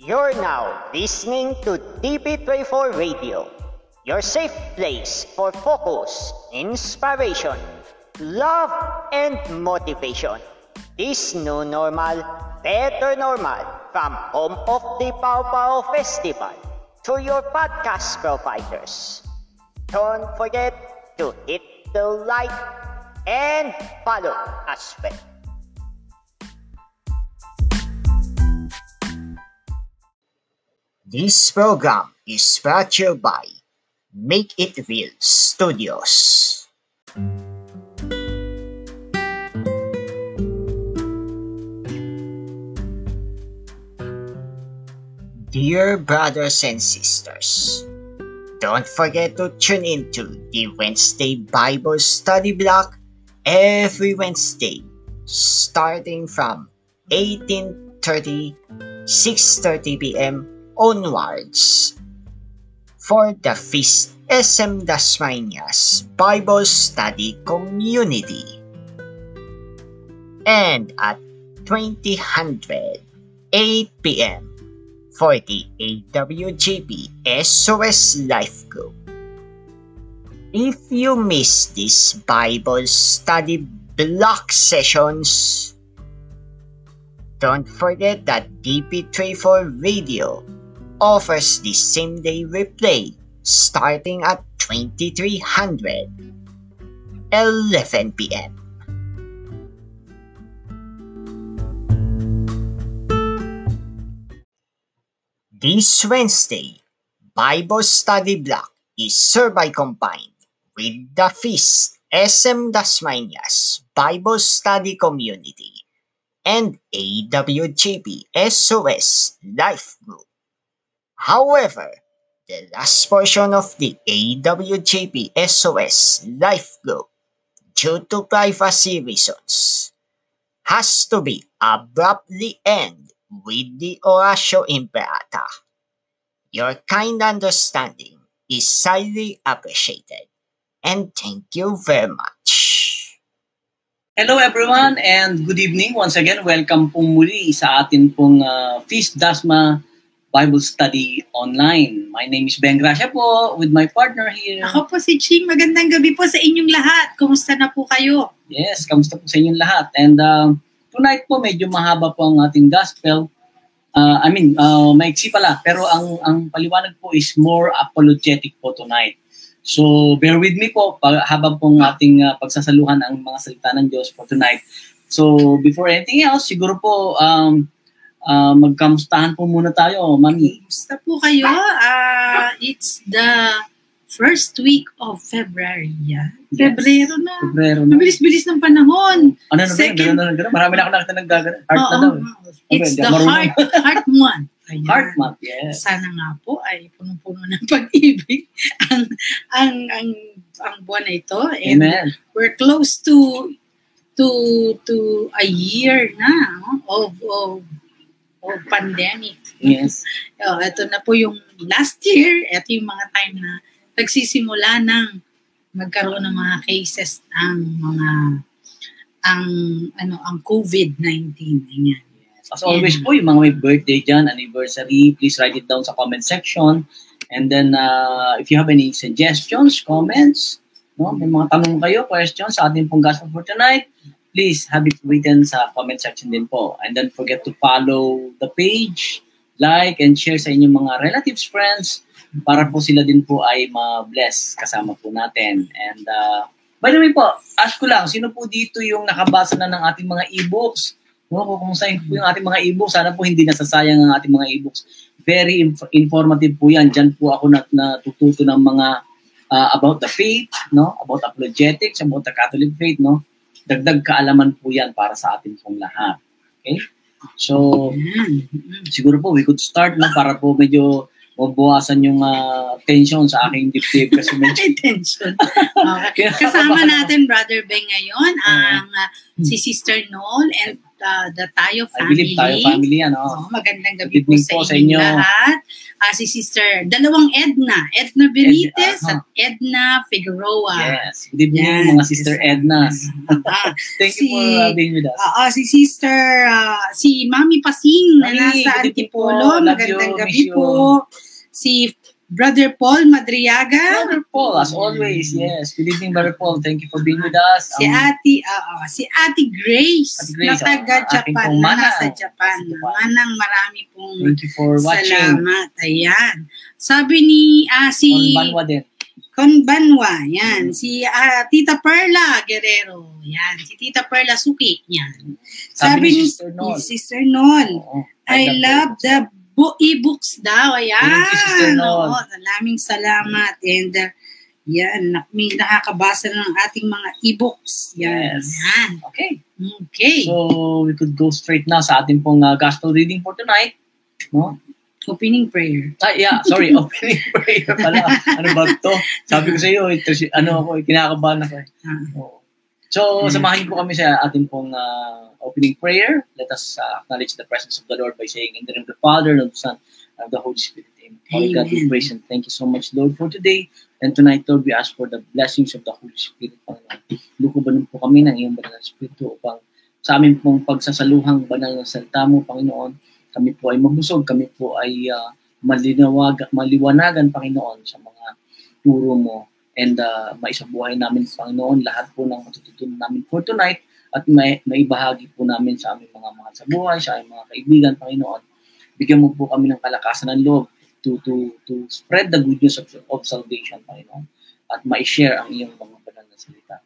You're now listening to DP24 Radio, your safe place for focus, inspiration, love, and motivation. This new normal, better normal, from home of the Pau Pau Festival to your podcast providers. Don't forget to hit the like and follow as well. This program is you by Make It Real Studios. Dear brothers and sisters, don't forget to tune in to the Wednesday Bible study block every Wednesday starting from 18:30 6:30 p.m. onwards for the Feast SM Dasmanias Bible Study Community. And at 2000 8 p.m. for the AWGP SOS Life Group. If you miss these Bible study block sessions, don't forget that DP34 Radio offers the same day replay starting at 2300 11 p.m. This Wednesday, Bible study block is survey combined with the Feast SM Dasmanias Bible Study Community and AWGP SOS Life Group. However, the last portion of the AWJP SOS Life Group, due to privacy reasons, has to be abruptly end with the Oratio Imperata. Your kind understanding is highly appreciated, and thank you very much. Hello everyone and good evening once again. Welcome pong muli sa atin pong uh, Feast Dasma Bible Study Online. My name is Ben Gracia po with my partner here. Ako po si Ching. Magandang gabi po sa inyong lahat. Kumusta na po kayo? Yes, kamusta po sa inyong lahat? And uh, tonight po medyo mahaba po ang ating gospel. Uh, I mean, uh, maiksi pala. Pero ang, ang paliwanag po is more apologetic po tonight. So, bear with me po pag, habang pong ating uh, pagsasaluhan ang mga salita ng Diyos for tonight. So, before anything else, siguro po um, uh, magkamustahan po muna tayo, Mami. Kumusta po kayo? Uh, it's the first week of February. Yeah. Yes. Febrero na. Febrero na. Mabilis-bilis ng panahon. Ano na ba? Second- Ganun na, ganun. Marami na ako nakita ng gagana. Heart na daw. eh. It's Okay, the heart, heart month. Ayan. Heart month, yes. Sana nga po ay punong-puno ng pag-ibig ang, ang, ang, ang buwan na ito. And Amen. we're close to to to a year na of of of pandemic. Yes. Oh, ito na po yung last year, ito yung mga time na nagsisimula ng magkaroon ng mga cases ang mga ang ano ang COVID-19 Ayan. As always po, yung mga may birthday dyan, anniversary, please write it down sa comment section. And then, uh, if you have any suggestions, comments, no, may mga tanong kayo, questions sa ating pong gospel for tonight, please have it written sa comment section din po. And then forget to follow the page, like, and share sa inyong mga relatives, friends, para po sila din po ay ma-bless kasama po natin. And uh, by the way po, ask ko lang, sino po dito yung nakabasa na ng ating mga e-books? No, kung saan po yung ating mga e-books, sana po hindi nasasayang ang ating mga e-books. Very inf- informative po yan. Diyan po ako nat natututo ng mga uh, about the faith, no? About apologetics, about the Catholic faith, no? Dagdag kaalaman po yan para sa atin pong lahat. Okay? So, Ayan. siguro po we could start na para po medyo mabawasan yung uh, tension sa aking dibdib kasi medyo Attention. Okay. Kasama natin Brother Ben ngayon ang uh, si Sister Noel and uh, the Tayo I believe family. tayo family yan. Oo, Oh. magandang gabi po sa, po sa inyo. lahat. Ah, si Sister, dalawang Edna. Edna Benitez Ed- at Edna Figueroa. Yes. Good evening Yan. mga Sister Ednas. Ah, Thank you Si- for uh, being with us. Oo, si Sister, ah, si Mami Pasing na Mami, nasa evening po. Antipolo. Magandang you, gabi you. po. Si Brother Paul Madriaga. Brother Paul, as always, yes. Good evening, Brother Paul. Thank you for being with us. Si Um, Ate, oo, si Ate Grace, Ate Grace, na taga ating Japan, pong na manang. nasa Japan. Manang marami pong Thank you for watching. salamat. Ayan. Sabi ni ah, On si Banwa din. Conbanwa, yan. Mm. Si ah, Tita Perla Guerrero, yan. Si Tita Perla Suki, yan. Sabi ni Sister Nol. ni Sister Nol, Oo. I love the bo- e-books daw. Ayan. Oo, maraming salamat. And uh, yan, na- may nakakabasa ng ating mga e-books. Yan. Yes. Yan. Okay. Okay. So, we could go straight na sa ating pong uh, gospel reading for tonight. No? Opening prayer. Ah, yeah, sorry, opening prayer pala. Ano ba to? Sabi ko sa iyo, ito, si- ano ako, kinakabahan ako. eh. Ah. So, Mm. samahin po kami sa ating pong uh, opening prayer. Let us uh, acknowledge the presence of the Lord by saying, In the name of the Father, and of the Son, and of the Holy Spirit. Amen. Holy God, we praise and thank you so much, Lord, for today. And tonight, Lord, we ask for the blessings of the Holy Spirit. Panginoon. Lukubanin po kami ng iyong banal na Espiritu upang sa amin pong pagsasaluhang banal na salita mo, Panginoon, kami po ay mabusog, kami po ay uh, malinawag, maliwanagan, Panginoon, sa mga turo mo and uh, maisabuhay namin, Panginoon, lahat po ng matututunan namin for tonight at may, maibahagi po namin sa aming mga mahal sa buhay, sa aming mga kaibigan, Panginoon. Bigyan mo po kami ng kalakasan ng loob to, to, to spread the good news of, of salvation, Panginoon, at ma-share ang iyong mga banal na salita.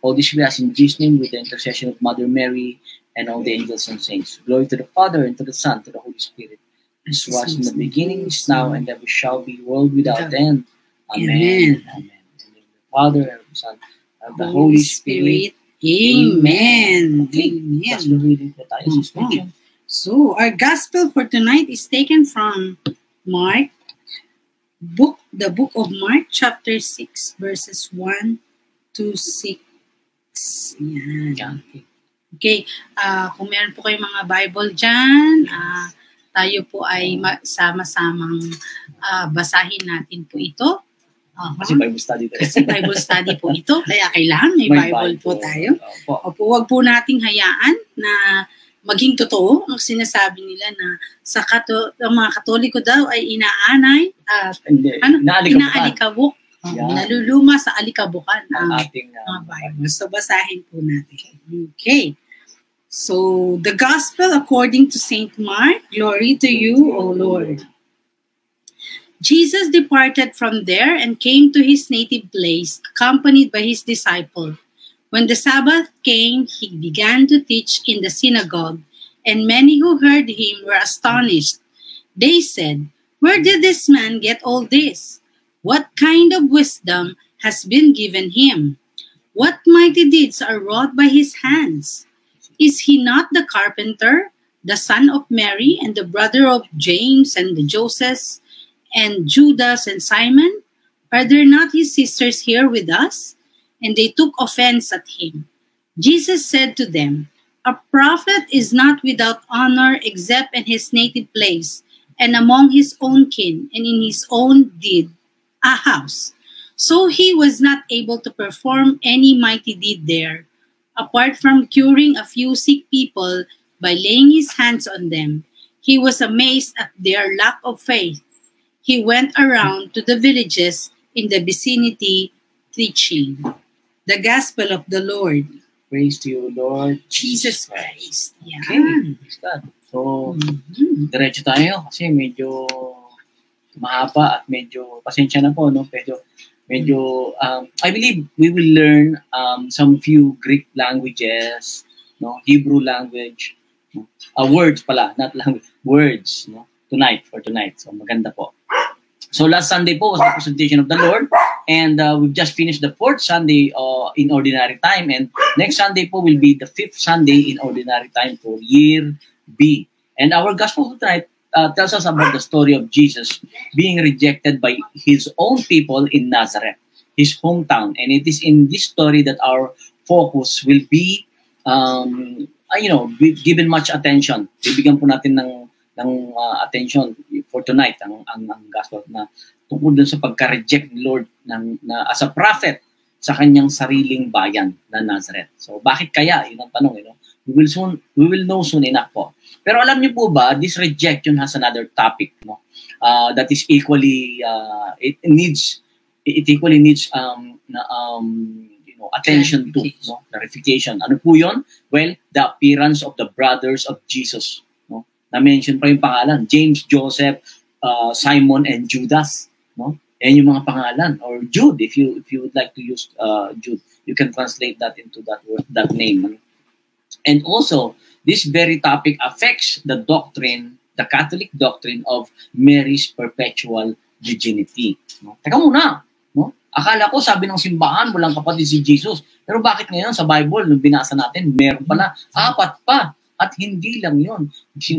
All this we ask in Jesus' name with the intercession of Mother Mary and all the angels and saints. Glory to the Father, and to the Son, to the Holy Spirit. As was in the beginning, is now, and ever shall be, world without end. Amen. Amen. In the name of the Father, and the Son, and the Holy Spirit. Amen. Amen. Tayo sa scripture. So, our gospel for tonight is taken from Mark, book, the book of Mark, chapter 6, verses 1 to 6. Yan. Okay, ah kung meron po kayong mga Bible dyan, ah, tayo po ay ma- sama-samang ah, basahin natin po ito. Aha. Kasi Bible study tayo. Kasi Bible study po ito, kaya kailangan may, Bible, po tayo. Opo. Opo, wag po nating hayaan na maging totoo ang sinasabi nila na sa kato, ang mga katoliko daw ay inaanay, at Hindi. ano, inaalikabok, oh, Yeah. naluluma sa alikabukan ang ang ating mga uh, Bible. So, basahin po natin. Okay. So, the Gospel according to Saint Mark, glory to you, O Lord. Jesus departed from there and came to his native place, accompanied by his disciple. When the Sabbath came, he began to teach in the synagogue, and many who heard him were astonished. They said, Where did this man get all this? What kind of wisdom has been given him? What mighty deeds are wrought by his hands? Is he not the carpenter, the son of Mary, and the brother of James and the Joseph, and Judas and Simon? Are there not his sisters here with us? And they took offense at him. Jesus said to them, A prophet is not without honor except in his native place, and among his own kin, and in his own deed, a house. So he was not able to perform any mighty deed there, apart from curing a few sick people by laying his hands on them. He was amazed at their lack of faith. He went around to the villages in the vicinity teaching the gospel of the Lord. praise to you, Lord Jesus Christ. Okay. Yan. Praise God. So, Mhm. diretso tayo kasi medyo mahaba at medyo pasensya na po no medyo medyo um, I believe we will learn um, some few Greek languages no Hebrew language no? uh, words pala not language words no tonight for tonight. So maganda po. So last Sunday po was the presentation of the Lord. And uh, we've just finished the fourth Sunday uh, in ordinary time. And next Sunday po will be the fifth Sunday in ordinary time for year B. And our gospel tonight uh, tells us about the story of Jesus being rejected by his own people in Nazareth, his hometown. And it is in this story that our focus will be um, uh, you know, given much attention. Bibigyan po natin ng ng uh, attention for tonight ang ang, ang gospel na tungkol dun sa pagka-reject ni Lord ng na as a prophet sa kanyang sariling bayan na Nazareth. So bakit kaya? Yun ang tanong, you know. We will soon we will know soon enough po. Pero alam niyo po ba, this rejection has another topic, no? Uh, that is equally uh, it needs it equally needs um na um you know attention to no clarification ano po yon well the appearance of the brothers of Jesus no na mention pa yung pangalan. James Joseph uh, Simon and Judas no? Yan yung mga pangalan. Or Jude if you if you would like to use uh, Jude you can translate that into that word that name and also this very topic affects the doctrine the Catholic doctrine of Mary's perpetual virginity no? Teka muna no? Akala ko sabi ng simbahan walang kapatid si Jesus. Pero bakit ngayon sa Bible nung binasa natin meron pala apat pa at hindi lang yon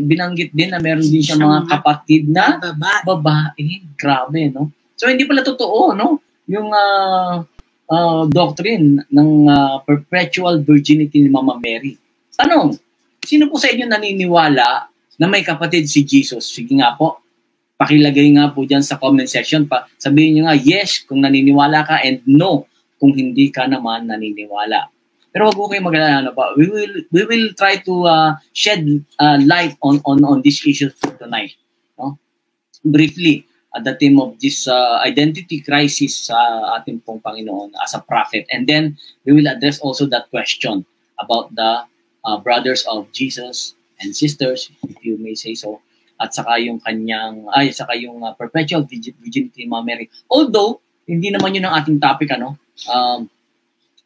binanggit din na meron din siya mga kapatid na Baba. babae. Grabe, no? So, hindi pala totoo, no? Yung uh, uh, doctrine ng uh, perpetual virginity ni Mama Mary. Tanong, sino po sa inyo naniniwala na may kapatid si Jesus? Sige nga po, pakilagay nga po dyan sa comment section. Pa, sabihin nyo nga, yes, kung naniniwala ka, and no, kung hindi ka naman naniniwala. Pero wag ko kayo mag-alala ano pa. We will we will try to uh, shed uh, light on on on this issue tonight. No? Briefly, at the theme of this uh, identity crisis sa ating pong Panginoon as a prophet. And then we will address also that question about the uh, brothers of Jesus and sisters, if you may say so, at saka yung kanyang, ay, saka yung uh, perpetual virginity ni Mama Mary. Although, hindi naman yun ang ating topic, ano, um,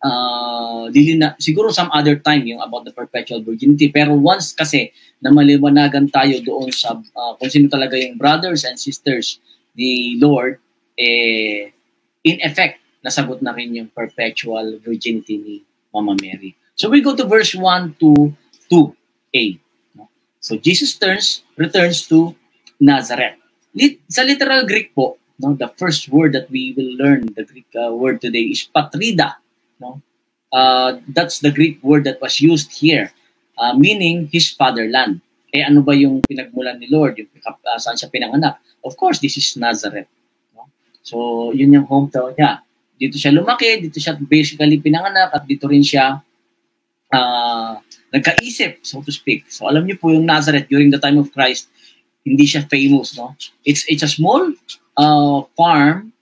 uh, dili na, siguro some other time yung about the perpetual virginity. Pero once kasi na maliwanagan tayo doon sa uh, kung sino talaga yung brothers and sisters ni Lord, eh, in effect, nasagot na rin yung perpetual virginity ni Mama Mary. So we go to verse 1 to 2a. No? So Jesus turns, returns to Nazareth. Lit, sa literal Greek po, no, the first word that we will learn, the Greek uh, word today is patrida. No? Uh, that's the Greek word that was used here, uh, meaning his fatherland. Eh ano ba yung pinagmulan ni Lord? Yung, uh, saan siya pinanganak? Of course, this is Nazareth. No? So, yun yung hometown niya. Dito siya lumaki, dito siya basically pinanganak, at dito rin siya uh, nagkaisip, so to speak. So, alam niyo po yung Nazareth during the time of Christ, hindi siya famous, no? It's it's a small uh, farm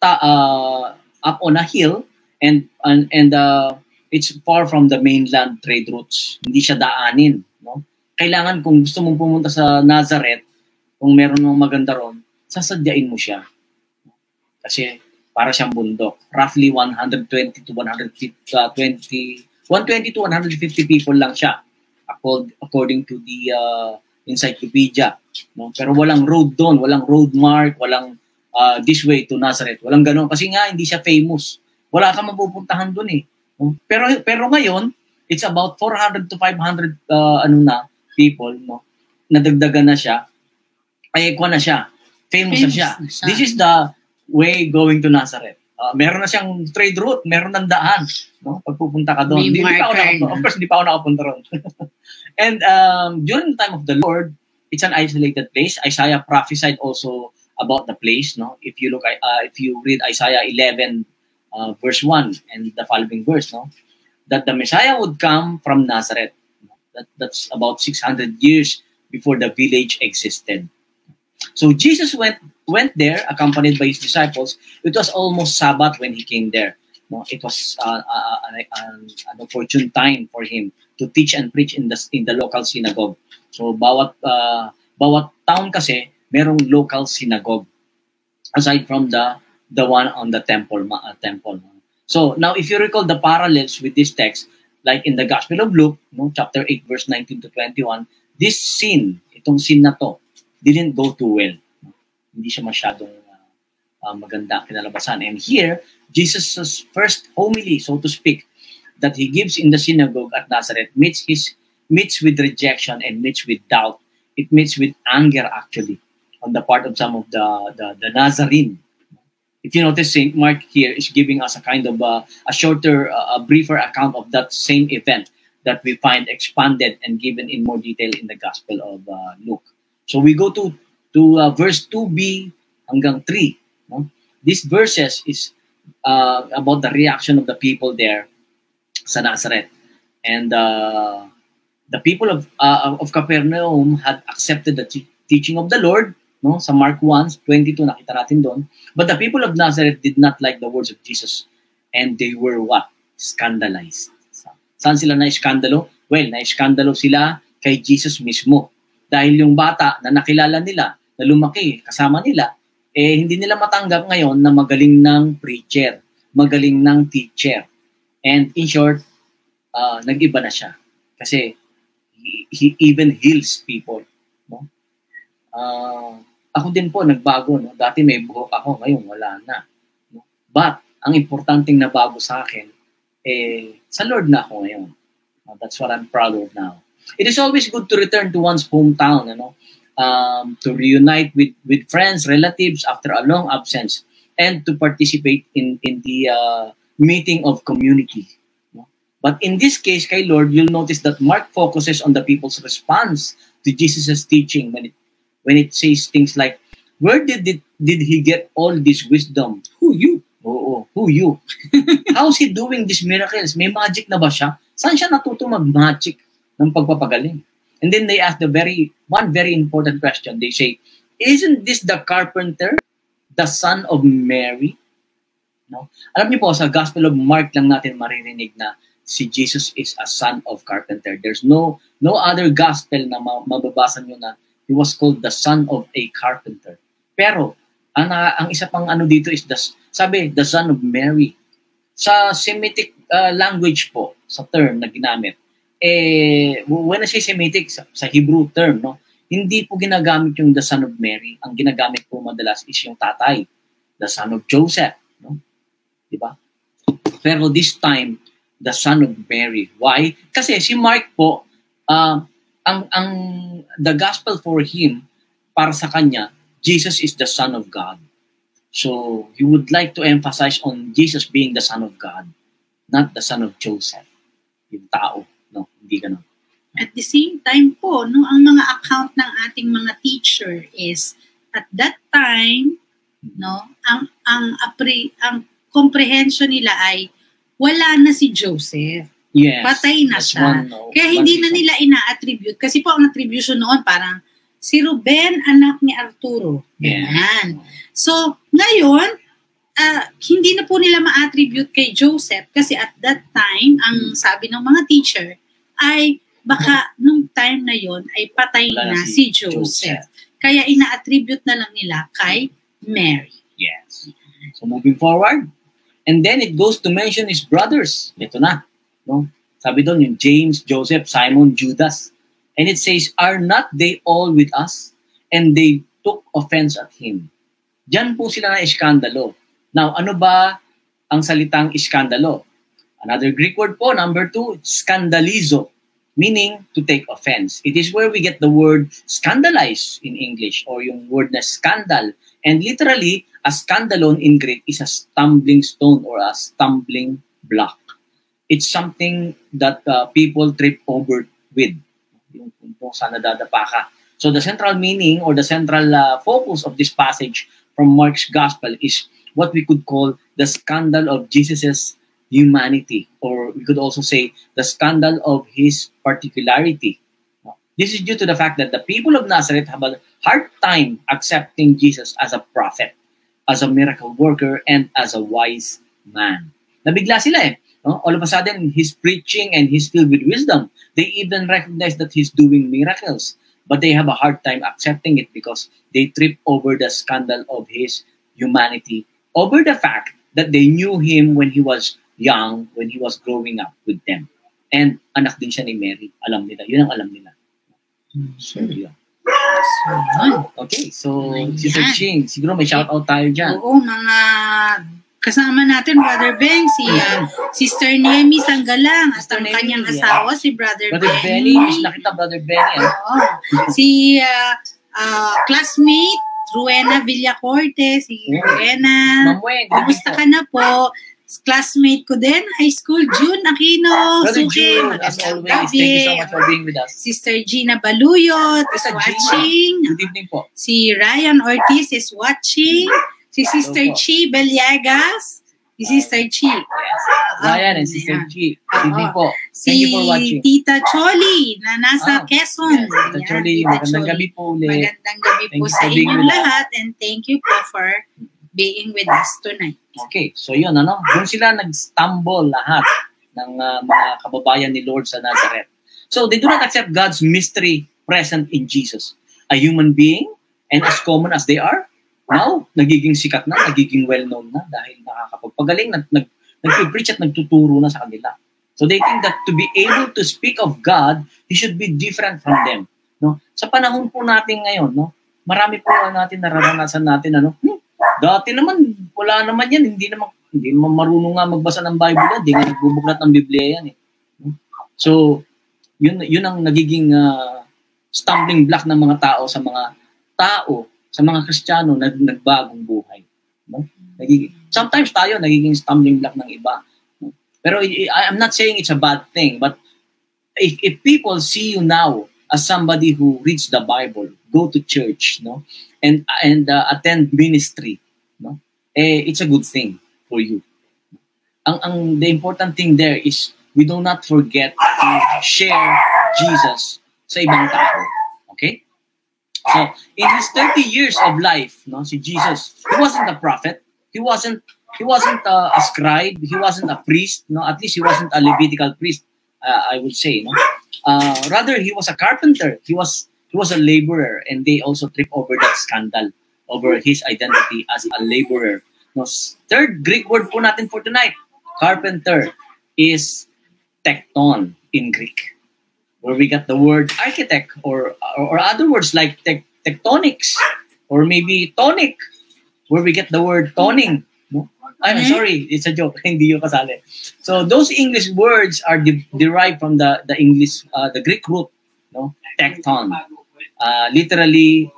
ta, uh, up on a hill and and, and uh, it's far from the mainland trade routes. Hindi siya daanin, no? Kailangan kung gusto mong pumunta sa Nazareth, kung meron mong maganda ron, sasadyain mo siya. Kasi para siyang bundok. Roughly 120 to 150 uh, 20 120 to 150 people lang siya according to the uh, encyclopedia. No? Pero walang road doon, walang road mark, walang uh, this way to Nazareth. Walang ganun. Kasi nga, hindi siya famous. Wala kang mapupuntahan doon eh. Pero, pero ngayon, it's about 400 to 500 uh, ano na, people, no? Nadagdagan na siya. Ay, kuha na siya. Famous, famous na, siya. na siya. This is the way going to Nazareth. Uh, meron na siyang trade route, meron ng daan. No? Pagpupunta ka doon. Hindi, pa ako nakapunta. Of course, hindi pa ako nakapunta ron. And um, during the time of the Lord, it's an isolated place. Isaiah prophesied also about the place. No, if you look, uh, if you read Isaiah 11, uh, verse 1 and the following verse, no, that the Messiah would come from Nazareth. That, that's about 600 years before the village existed. So Jesus went went there accompanied by his disciples. It was almost Sabbath when he came there. No, it was uh, uh, an, an opportune time for him to teach and preach in the in the local synagogue. So bawat uh, bawat town kasi merong local synagogue aside from the the one on the temple uh, temple. So now if you recall the parallels with this text like in the Gospel of Luke, no, chapter 8 verse 19 to 21, this scene, itong scene na to, didn't go too well. Hindi siya masyadong uh, uh, maganda ang kinalabasan. And here, Jesus' first homily, so to speak, that he gives in the synagogue at Nazareth meets his meets with rejection and meets with doubt. It meets with anger actually on the part of some of the the, the Nazarene. If you notice, Saint Mark here is giving us a kind of uh, a shorter, uh, a briefer account of that same event that we find expanded and given in more detail in the Gospel of uh, Luke. So we go to to uh, verse 2b hanggang 3. No? These verses is uh, about the reaction of the people there sa Nazareth. And uh, the people of uh, of Capernaum had accepted the te- teaching of the Lord, no? Sa Mark 1:22 nakita natin doon. But the people of Nazareth did not like the words of Jesus and they were what? Scandalized. Saan sila na-iskandalo? Well, na-iskandalo sila kay Jesus mismo. Dahil yung bata na nakilala nila, na lumaki kasama nila, eh hindi nila matanggap ngayon na magaling ng preacher, magaling ng teacher. And in short, uh, nag-iba na siya. Kasi he, he even heals people. No? Uh, ako din po, nagbago. No? Dati may buhok ako, ngayon wala na. No? But, ang importanteng nabago sa akin, eh, sa Lord na ako ngayon. Uh, that's what I'm proud of now. It is always good to return to one's hometown, you know, um, to reunite with, with friends, relatives after a long absence, and to participate in, in the uh, meeting of community. know. But in this case, kay Lord, you'll notice that Mark focuses on the people's response to Jesus' teaching when it, when it says things like, Where did it, did he get all this wisdom? Who you? Oo, who you? How's he doing these miracles? May magic na ba siya? Saan siya natuto mag-magic ng pagpapagaling? And then they ask the very, one very important question. They say, isn't this the carpenter, the son of Mary? No? Alam niyo po, sa Gospel of Mark lang natin maririnig na si Jesus is a son of carpenter. There's no no other gospel na ma- mababasa niyo na he was called the son of a carpenter. Pero, ang, ang isa pang ano dito is, the, sabi, the son of Mary. Sa Semitic uh, language po, sa term na ginamit, eh, when I say Semitic, sa, sa Hebrew term, no, hindi po ginagamit yung the son of Mary. Ang ginagamit po madalas is yung tatay, the son of Joseph. No? Di ba? Pero this time, the son of Mary. Why? Kasi si Mark po, uh, ang, ang, the gospel for him, para sa kanya, Jesus is the son of God. So, he would like to emphasize on Jesus being the son of God, not the son of Joseph. Yung tao. No, hindi ganun. At the same time po, no, ang mga account ng ating mga teacher is at that time, no, ang ang appre, ang comprehension nila ay wala na si Joseph. Yes. Patay na siya. one, no, Kaya one hindi na nila ina-attribute kasi po ang attribution noon parang si Ruben anak ni Arturo. Yeah. Ganyan. So, ngayon, ah, hindi na po nila ma-attribute kay Joseph kasi at that time, ang sabi ng mga teacher ay baka nung time na yon ay patay Wala na si Joseph. Kaya ina-attribute na lang nila kay Mary. Yes. So moving forward, and then it goes to mention his brothers. Ito na. No? Sabi doon yung James, Joseph, Simon, Judas. And it says, are not they all with us? And they took offense at him. Diyan po sila na iskandalo. Now, ano ba ang salitang iskandalo? Another Greek word po, number two, scandalizo, meaning to take offense. It is where we get the word scandalize in English or yung word na scandal. And literally, a scandalon in Greek is a stumbling stone or a stumbling block. It's something that uh, people trip over with. Yung kung saan nadadapa ka. So the central meaning or the central uh, focus of this passage from Mark's gospel is what we could call the scandal of Jesus's humanity, or we could also say the scandal of his particularity. This is due to the fact that the people of Nazareth have a hard time accepting Jesus as a prophet, as a miracle worker, and as a wise man. Nabigla sila eh. No? All of a sudden, he's preaching and he's filled with wisdom. They even recognize that he's doing miracles, but they have a hard time accepting it because they trip over the scandal of his humanity, over the fact that they knew him when he was young, when he was growing up with them. And anak din siya ni Mary. Alam nila. Yun ang alam nila. So, yun. So. Okay, so Ayan. Sister Ching, siguro may shoutout tayo dyan. Oo, mga kasama natin, Brother Ben, si ah, Sister Nemi Sanggalang, at ang kanyang asawa, si Brother, Brother Benny, miss na kita, Brother Benny. ah. Oo. Si ah, ah, classmate, Ruena Villacorte, si Oo. Ruena. Kumusta ka na po? classmate ko din, high school, June Aquino. Brother Suki, June, as always, thank you so much for being with us. Sister Gina Baluyot is watching. Good evening po. Si Ryan Ortiz is watching. Si Sister. Chi Bellegas. Si Sister Chi. Ryan and Sister. Good evening po. Si Thank you for watching. Tita Choli na nasa Ah, Quezon. Tita Ayan, Choli, magandang gabi po ulit. Magandang gabi Thank po sa inyong lahat and thank you po for being with us tonight. Okay, so yun, ano, doon sila nag-stumble lahat ng ah, mga kababayan ni Lord sa Nazareth. So they do not accept God's mystery present in Jesus. A human being, and as common as they are, now, nagiging sikat na, nagiging well-known na dahil nakakapagpagaling, nag, nag, nag-preach at nagtuturo na sa kanila. So they think that to be able to speak of God, He should be different from them. No? Sa panahon po natin ngayon, no, marami po natin nararanasan natin, ano, hmm, Dati naman, wala naman yan. Hindi naman, hindi naman marunong nga magbasa ng Bible yan. Hindi nga nagbubuklat ng Biblia yan eh. So, yun, yun ang nagiging ah, stumbling block ng mga tao sa mga tao, sa mga Kristiyano na nagbagong buhay. No? Nagiging, sometimes tayo nagiging stumbling block ng iba. No? Pero I, I'm not saying it's a bad thing, but if, if people see you now as somebody who reads the Bible, go to church, no, and and uh, attend ministry, no, eh, it's a good thing for you. Ang ang the important thing there is we do not forget to share Jesus sa ibang tao. So, in his 30 years of life, no, si Jesus, he wasn't a prophet. He wasn't he wasn't a, a scribe. He wasn't a priest. No, at least he wasn't a Levitical priest. Uh, I would say, no. Uh, rather, he was a carpenter. He was he was a laborer, and they also trip over that scandal over his identity as a laborer. No, third Greek word po natin for tonight, carpenter, is tekton in Greek, where we got the word architect, or or, or other words like tec- tectonics, or maybe tonic, where we get the word toning. No? I'm Mhm. sorry, it's a joke. Hindi yung kasali. So those English words are de- derived from the the English uh, the Greek root, no, tecton. Uh, literally,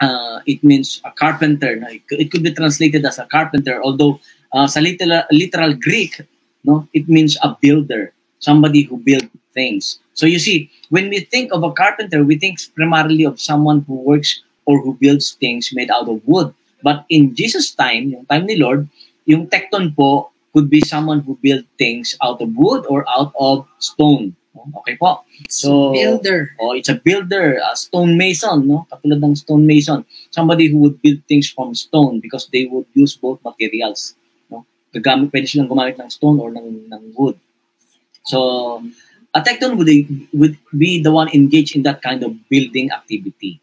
uh, it means a carpenter. No? It, could- it could be translated as a carpenter, although uh, sa literal, literal Greek, no, it means a builder, somebody who build things. So you see, when we think of a carpenter, we think primarily of someone who works or who builds things made out of wood. But in Jesus' time, yung time ni Lord, yung tekton po could be someone who build things out of wood or out of stone. Okay po? So, Builder. Oh, it's a builder, a stone mason, no? Katulad ng stone mason. Somebody who would build things from stone because they would use both materials, no? Gagamit, pwede silang gumamit ng stone or ng, ng wood. So, a tekton would, would be the one engaged in that kind of building activity.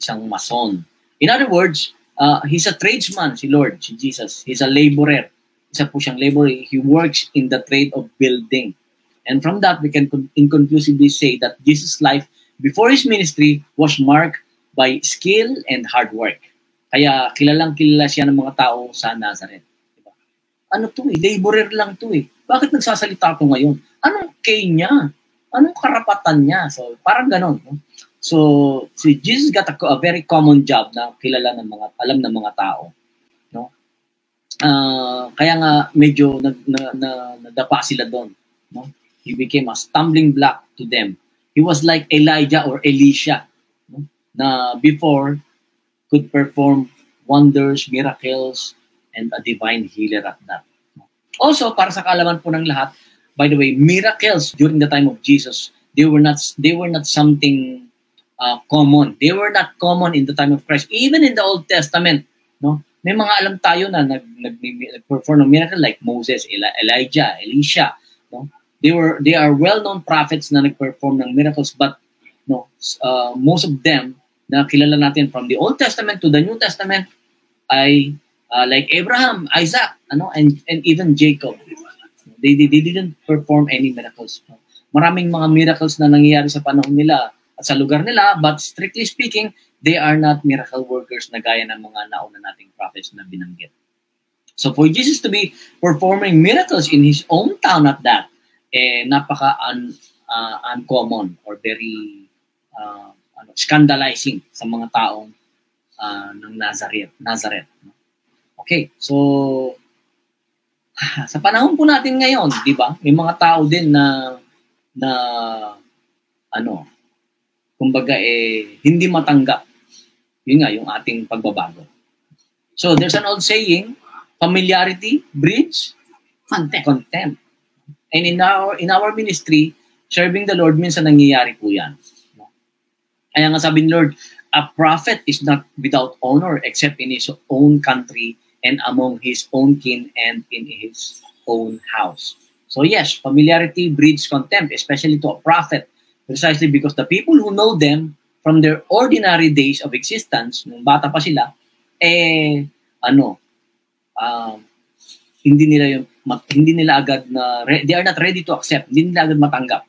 Isang mason. In other words, uh, he's a tradesman, si Lord, si Jesus. He's a laborer. Isa po siyang laborer. He works in the trade of building. And from that, we can con- inconclusively say that Jesus' life before his ministry was marked by skill and hard work. Kaya kilalang kilala siya ng mga tao sa Nazareth. Diba? Ano to eh? Laborer lang to eh. Bakit nagsasalita to ngayon? Anong kay niya? Anong karapatan niya? So, parang ganon. No? So, si Jesus got a, a very common job na kilala ng mga, alam ng mga tao. No? Ah, kaya nga medyo nag, na, na, nadapa sila doon. No? He became a stumbling block to them. He was like Elijah or Elisha no? na before could perform wonders, miracles, and a divine healer at that. Also, para sa kaalaman po ng lahat, by the way, miracles during the time of Jesus, they were not they were not something uh, common. They were not common in the time of Christ. Even in the Old Testament, no? May mga alam tayo na nag, nag, nag-perform ng miracle like Moses, Eli- Elijah, Elisha, no? They were they are well-known prophets na nag-perform ng miracles but no, uh, most of them na kilala natin from the Old Testament to the New Testament ay uh, like Abraham, Isaac, ano, and and even Jacob. They, they, they didn't perform any miracles. Maraming mga miracles na nangyayari sa panahon nila at sa lugar nila, but strictly speaking, they are not miracle workers na gaya ng mga nauna nating prophets na binanggit. So for Jesus to be performing miracles in his own town at that, eh, napaka un, uh, uncommon or very uh, ano, scandalizing sa mga taong uh, ng Nazareth. Nazareth. Okay, so sa panahon po natin ngayon, di ba? May mga tao din na na ano, kumbaga eh hindi matanggap. Yun nga yung ating pagbabago. So there's an old saying, familiarity breeds Content. contempt. And in our in our ministry, serving the Lord minsan nangyayari po 'yan. Kaya nga sabi ni Lord, a prophet is not without honor except in his own country and among his own kin and in his own house. So yes, familiarity breeds contempt, especially to a prophet, precisely because the people who know them from their ordinary days of existence, nung bata pa sila, eh, ano, um, hindi nila yung hindi nila agad na they are not ready to accept, hindi nila agad matanggap.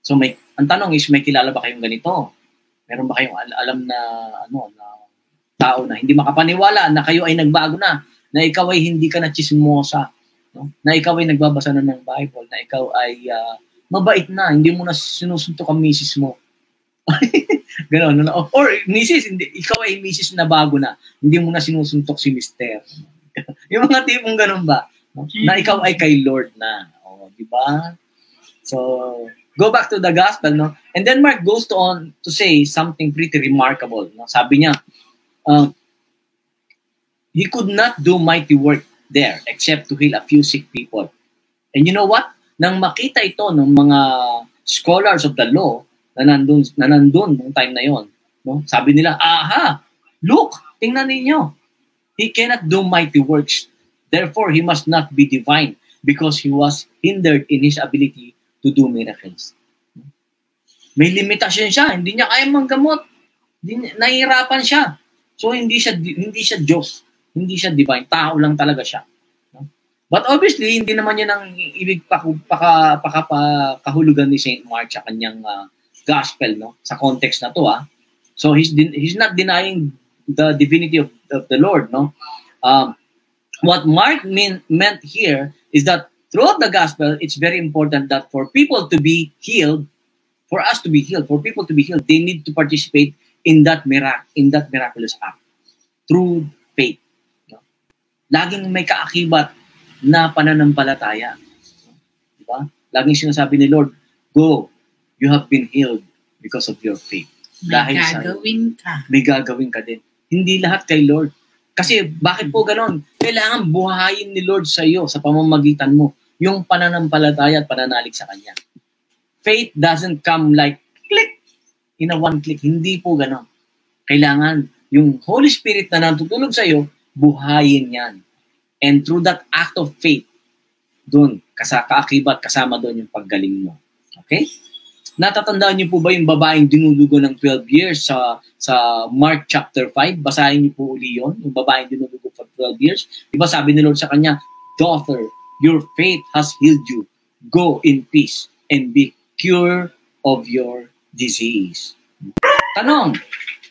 So may ang tanong is may kilala ba kayong ganito? Meron ba kayong al- alam na ano na tao na hindi makapaniwala na kayo ay nagbago na, na ikaw ay hindi ka na chismosa, no? Na ikaw ay nagbabasa na ng Bible, na ikaw ay ah, mabait na, hindi mo na sinusuntok ang misis mo. Ganon. no? Or, misis, hindi, ikaw ay misis na bago na, hindi mo na sinusuntok si mister. yung mga tipong ganun ba? No? Na ikaw ay kay Lord na. O, di ba? So, go back to the gospel, no? And then Mark goes to on to say something pretty remarkable. No? Sabi niya, uh, he could not do mighty work there except to heal a few sick people. And you know what? Nang makita ito ng mga scholars of the law na nandun, na nandun nung time na yon, no? sabi nila, aha, look, tingnan ninyo. He cannot do mighty works. Therefore, he must not be divine because he was hindered in his ability to do miracles. May limitasyon siya, hindi niya kaya manggamot. Nahihirapan siya. So hindi siya hindi siya Diyos, hindi siya divine, tao lang talaga siya. But obviously, hindi naman yan ang ibig paku- paka, paka, ni Saint Mark sa kanyang ah, gospel no sa context na to ah. So he's he's not denying the divinity of, of the Lord no. Um, what Mark mean, meant here is that throughout the gospel, it's very important that for people to be healed, for us to be healed, for people to be healed, they need to participate in that mirac in that miraculous act through faith. No? Laging may kaakibat na pananampalataya. Di ba? Laging sinasabi ni Lord, go, you have been healed because of your faith. May Dahil sa- gagawin ka. may gagawin ka din. Hindi lahat kay Lord. Kasi bakit po ganon? Kailangan buhayin ni Lord sa iyo sa pamamagitan mo yung pananampalataya at pananalig sa Kanya. Faith doesn't come like in a one click. Hindi po ganon. Kailangan yung Holy Spirit na natutulog sa iyo, buhayin yan. And through that act of faith, doon, kasa kaakibat, kasama doon yung paggaling mo. Okay? Natatandaan niyo po ba yung babaeng dinudugo ng 12 years sa sa Mark chapter 5? Basahin niyo po uli yun, yung babaeng dinudugo for 12 years. Diba sabi ni Lord sa kanya, Daughter, your faith has healed you. Go in peace and be cured of your disease. Tanong,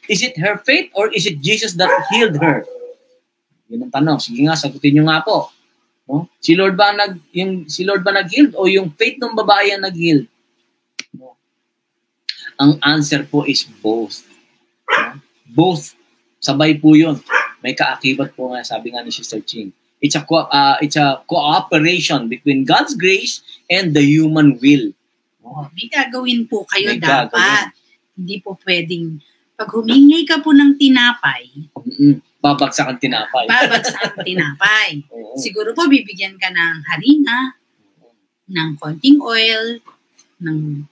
is it her faith or is it Jesus that healed her? Yun ang tanong. Sige nga, sagutin niyo nga po. No? Si Lord ba nag yung si Lord ba nag-healed o yung faith ng babae ang nag-healed? No. Ang answer po is both. No? Both. Sabay po 'yun. May kaakibat po nga sabi nga ni Sister Ching. It's a co- uh, it's a cooperation between God's grace and the human will. Oh, may gagawin po kayo May dapat. Hindi po pwedeng pag humingi ka po ng tinapay, Mm-mm. Babagsak ang tinapay. babagsak ang tinapay. Oo. Siguro po bibigyan ka ng harina, ng konting oil, ng,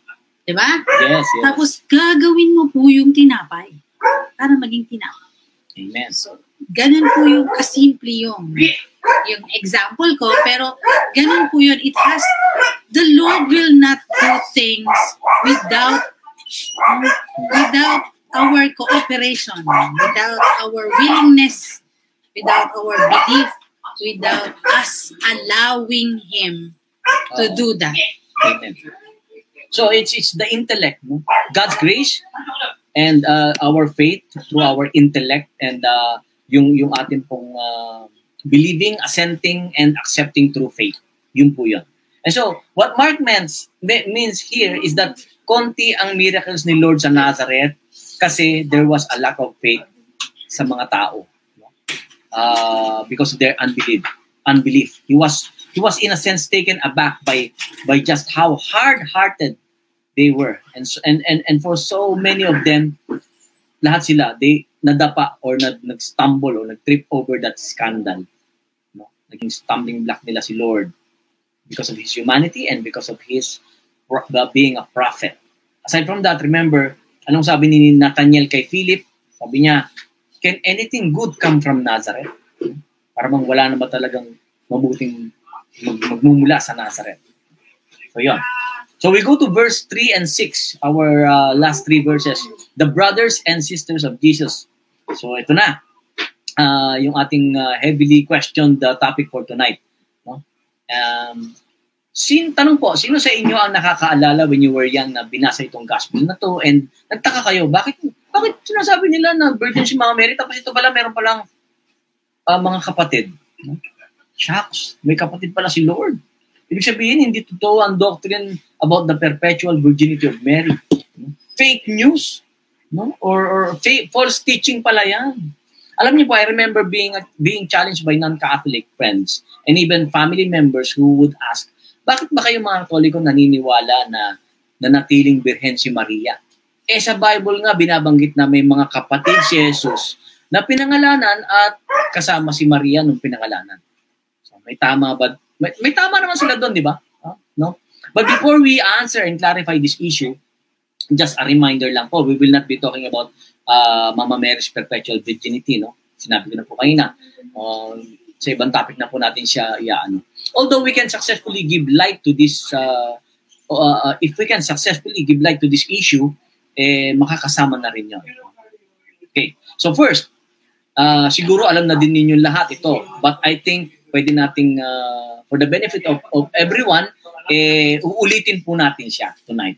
di ba? Yes, yes. Tapos gagawin mo po yung tinapay para maging tinapay. Amen. So, ganun po yung kasimple yung yung example ko, pero ganun po yun. It has, the Lord will not do things without without our cooperation, without our willingness, without our belief, without us allowing Him to do that. So it's it's the intellect? God's grace and uh, our faith through our intellect and uh, yung yung atin pong uh, believing, assenting and accepting through faith. Yun po yun. And so what Mark means me- means here is that konti ang miracles ni Lord sa Nazareth kasi there was a lack of faith sa mga tao uh, because of their unbelief. unbelief. He was he was in a sense taken aback by by just how hard-hearted they were. And so, and and and for so many of them, lahat sila they nadapa or nag, nag-stumble or nag-trip over that scandal. No? Naging stumbling block nila si Lord because of his humanity and because of his being a prophet. Aside from that, remember, anong sabi ni Nathaniel kay Philip? Sabi niya, can anything good come from Nazareth? Para bang wala na ba talagang mabuting mag magmumula sa Nazareth? So, yun. So, we go to verse 3 and 6, our uh, last three verses. The brothers and sisters of Jesus. So, ito na. Uh, yung ating uh, heavily questioned uh, topic for tonight. No? Um, Sin, tanong po, sino sa inyo ang nakakaalala when you were young na binasa itong gospel na to and nagtaka kayo, bakit bakit sinasabi nila na virgin si Mama Mary tapos ito pala meron palang uh, mga kapatid? No? Shucks, may kapatid pala si Lord. Ibig sabihin, hindi totoo ang doctrine about the perpetual virginity of Mary. Fake news, no? Or, or false teaching pala yan. Alam niyo po, I remember being being challenged by non-Catholic friends and even family members who would ask, bakit ba kayo mga Katoliko naniniwala na nanatiling birhen si Maria? Eh sa Bible nga binabanggit na may mga kapatid si Jesus na pinangalanan at kasama si Maria nung pinangalanan. So may tama ba? May, may tama naman sila doon, di ba? Huh? No? But before we answer and clarify this issue, just a reminder lang po, we will not be talking about uh, Mama Mary's perpetual virginity, no? Sinabi ko na po kanina. Uh, sa ibang topic na po natin siya iaano. Although we can successfully give light to this, uh, uh, if we can successfully give light to this issue, eh, makakasama na rin yun. Okay. So first, uh, siguro alam na din ninyo lahat ito. But I think pwede nating, uh, for the benefit of, of everyone, eh, uulitin po natin siya tonight.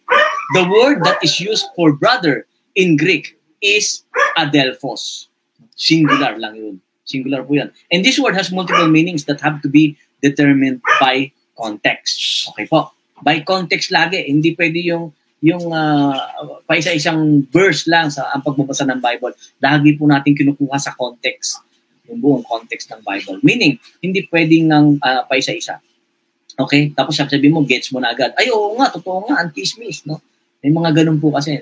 The word that is used for brother in Greek is adelphos. Singular lang yun. Singular po yan. And this word has multiple meanings that have to be determined by context. Okay po. By context lagi. Hindi pwede yung yung uh, pa isa-isang verse lang sa ang pagbabasa ng Bible. Lagi po natin kinukuha sa context. Yung buong context ng Bible. Meaning, hindi pwedeng ng uh, pa isa-isa. Okay? Tapos sabi mo, gets mo na agad. Ay, oo nga, totoo nga, antismis, no? May mga ganun po kasi.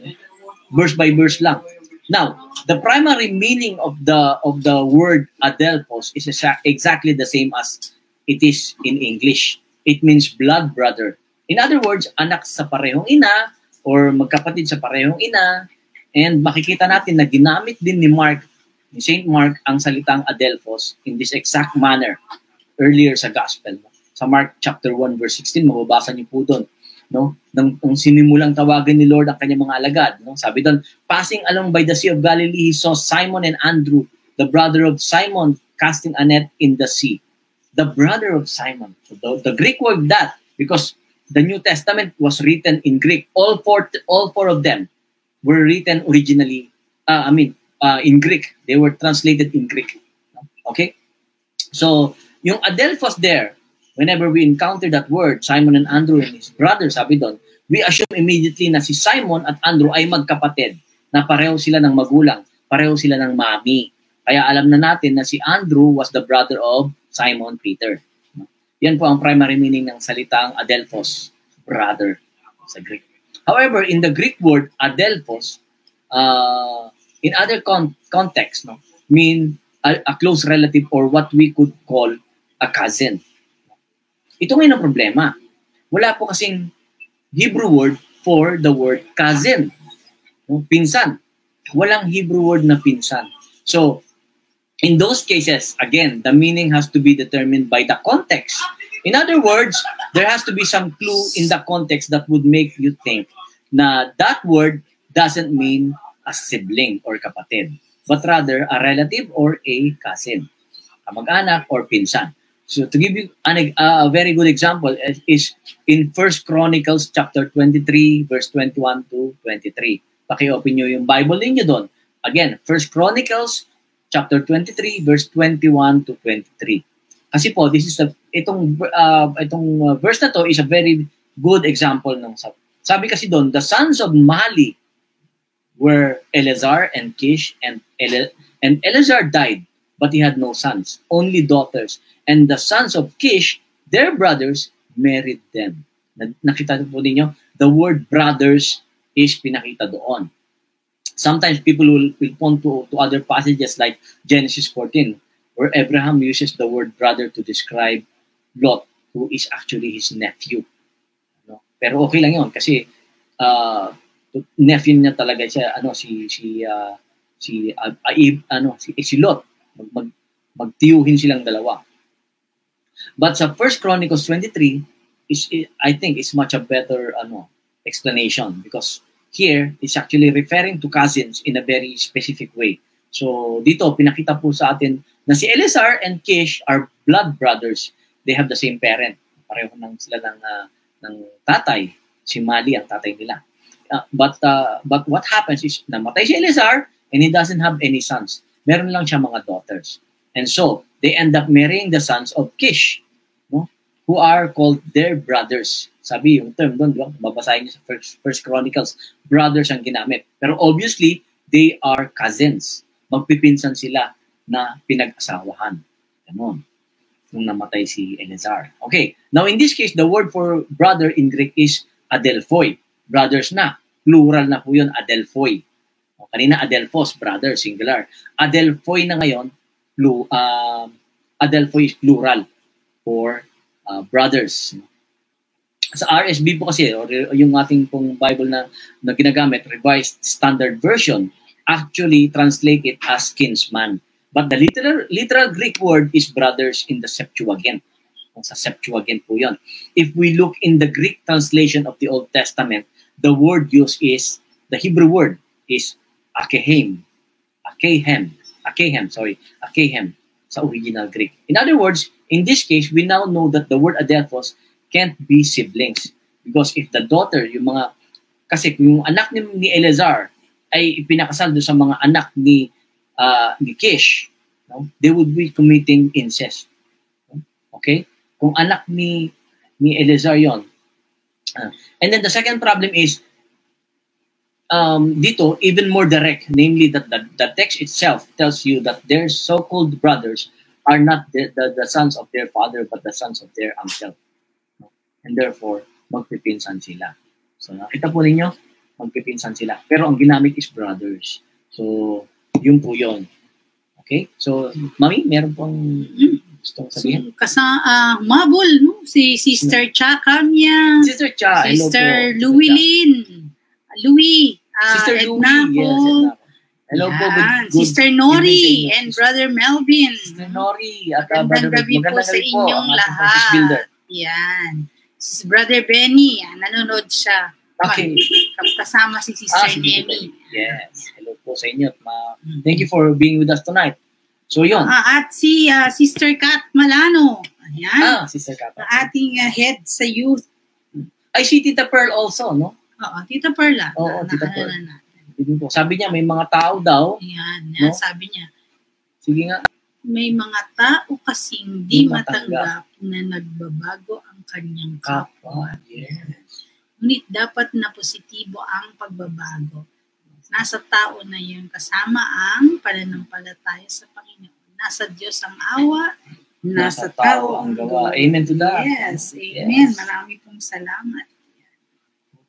Verse by verse lang. Now, the primary meaning of the of the word adelphos is exactly the same as it is in English. It means blood brother. In other words, anak sa parehong ina or magkapatid sa parehong ina. And makikita natin na ginamit din ni Mark, ni St. Mark, ang salitang adelphos in this exact manner earlier sa gospel. Sa Mark chapter 1 verse 16, mababasa niyo po doon no? Nang, nung sinimulang tawagan ni Lord ang kanyang mga alagad, no? Sabi doon, passing along by the Sea of Galilee, he saw Simon and Andrew, the brother of Simon, casting a net in the sea. The brother of Simon. So the, the Greek word that, because the New Testament was written in Greek. All four, all four of them were written originally, uh, I mean, uh, in Greek. They were translated in Greek. Okay? So, yung Adelphos there, whenever we encounter that word, Simon and Andrew and his brother, sabi doon, we assume immediately na si Simon at Andrew ay magkapatid, na pareho sila ng magulang, pareho sila ng mami. Kaya alam na natin na si Andrew was the brother of Simon Peter. Yan po ang primary meaning ng salitang adelphos, brother sa Greek. However, in the Greek word adelphos, uh, in other con- context, no, mean a, a close relative or what we could call a cousin. Ito ngayon ang problema. Wala po kasing Hebrew word for the word cousin. No? Pinsan. Walang Hebrew word na pinsan. So, in those cases, again, the meaning has to be determined by the context. In other words, there has to be some clue in the context that would make you think na that word doesn't mean a sibling or kapatid, but rather a relative or a cousin, kamag-anak or pinsan. So to give you an, uh, a very good example is in First Chronicles chapter 23 verse 21 to 23. Paki-open nyo yung Bible ninyo doon. Again, First Chronicles chapter 23 verse 21 to 23. Kasi po this is a itong uh, itong uh, verse na to is a very good example ng sabi kasi doon the sons of Mali were Eleazar and Kish and Ele- and Eleazar died but he had no sons, only daughters. And the sons of Kish, their brothers, married them. Na- Nakita po ninyo, the word brothers is pinakita doon. Sometimes people will, will point to, to other passages like Genesis 14, where Abraham uses the word brother to describe Lot, who is actually his nephew. No? Pero okay lang yun kasi uh, nephew niya talaga siya, ano, si, si, uh, si, uh, Aib, ano, si, si Lot. Mag, mag, magtiyuhin silang dalawa. But sa First Chronicles 23, is, I think is much a better ano, explanation because here it's actually referring to cousins in a very specific way. So dito pinakita po sa atin na si Eleazar and Kish are blood brothers. They have the same parent. Pareho nang sila ng uh, ng tatay. Si Mali ang tatay nila. Uh, but uh, but what happens is namatay si Eleazar and he doesn't have any sons. Meron lang siya mga daughters. And so they end up marrying the sons of Kish, no? who are called their brothers. Sabi yung term doon, di ba? Babasahin niyo sa First, First Chronicles, brothers ang ginamit. Pero obviously, they are cousins. Magpipinsan sila na pinag-asawahan. Ganon. Nung namatay si Eleazar. Okay. Now, in this case, the word for brother in Greek is adelphoi. Brothers na. Plural na po yun, adelphoi. Kanina, adelphos, brother, singular. Adelphoi na ngayon, plu, uh, adelphoi is plural for uh, brothers. Sa RSB po kasi, or yung ating pong Bible na, na ginagamit, Revised Standard Version, actually translate it as kinsman. But the literal, literal Greek word is brothers in the Septuagint. Sa Septuagint po yun. If we look in the Greek translation of the Old Testament, the word used is, the Hebrew word is akehem. Akehem. Akehem, sorry. Akehem sa original Greek. In other words, in this case, we now know that the word adelphos can't be siblings. Because if the daughter, yung mga, kasi yung anak ni, ni Eleazar ay ipinakasal doon sa mga anak ni uh, ni Kish, no? they would be committing incest. Okay? Kung anak ni ni Eleazar yon. Uh, and then the second problem is um, dito even more direct, namely that the, the text itself tells you that their so-called brothers are not the, the, the sons of their father but the sons of their uncle. And therefore, magpipinsan sila. So nakita po ninyo, magpipinsan sila. Pero ang ginamit is brothers. So, yun po yun. Okay? So, Mami, meron pong gustong sabihin? So, kasa, uh, mabol, no? Si Sister Cha Kanya. Sister Cha, Sister po. Louie. Uh, Sister Edna Louie, po. yes, Edna po. Hello po. Yan. Good, good Sister Nori and Brother Melvin. Sister Nori. At uh, Brother- gabi po sa po, inyong ating lahat. Yan. Si Brother Benny, yan, nanonood siya. Okay. Kasama si Sister Ah, Nemi. Yes. Hello po sa inyo. Ma- Thank you for being with us tonight. So, yun. Ah, at si ah, Sister Kat Malano. Ah, Ayan. Sister Kata. Ang ating ah, head sa youth. Ay, si Tita Pearl also, no? Oo, Tita Perla. Oo, na, Tita na- Pearl. na- na- Hindi po. Sabi niya, may mga tao daw. Ayan, yan, No? sabi niya. Sige nga. May mga tao kasing di matanggap na nagbabago ang kanyang kapwa. Kapwa. Yes. Ngunit dapat na positibo ang pagbabago. Nasa tao na yun kasama ang pananampalataya sa Panginoon. Nasa Diyos ang awa, nasa, tao ang gawa. Amen to that. Yes, amen. Yes. Marami pong salamat.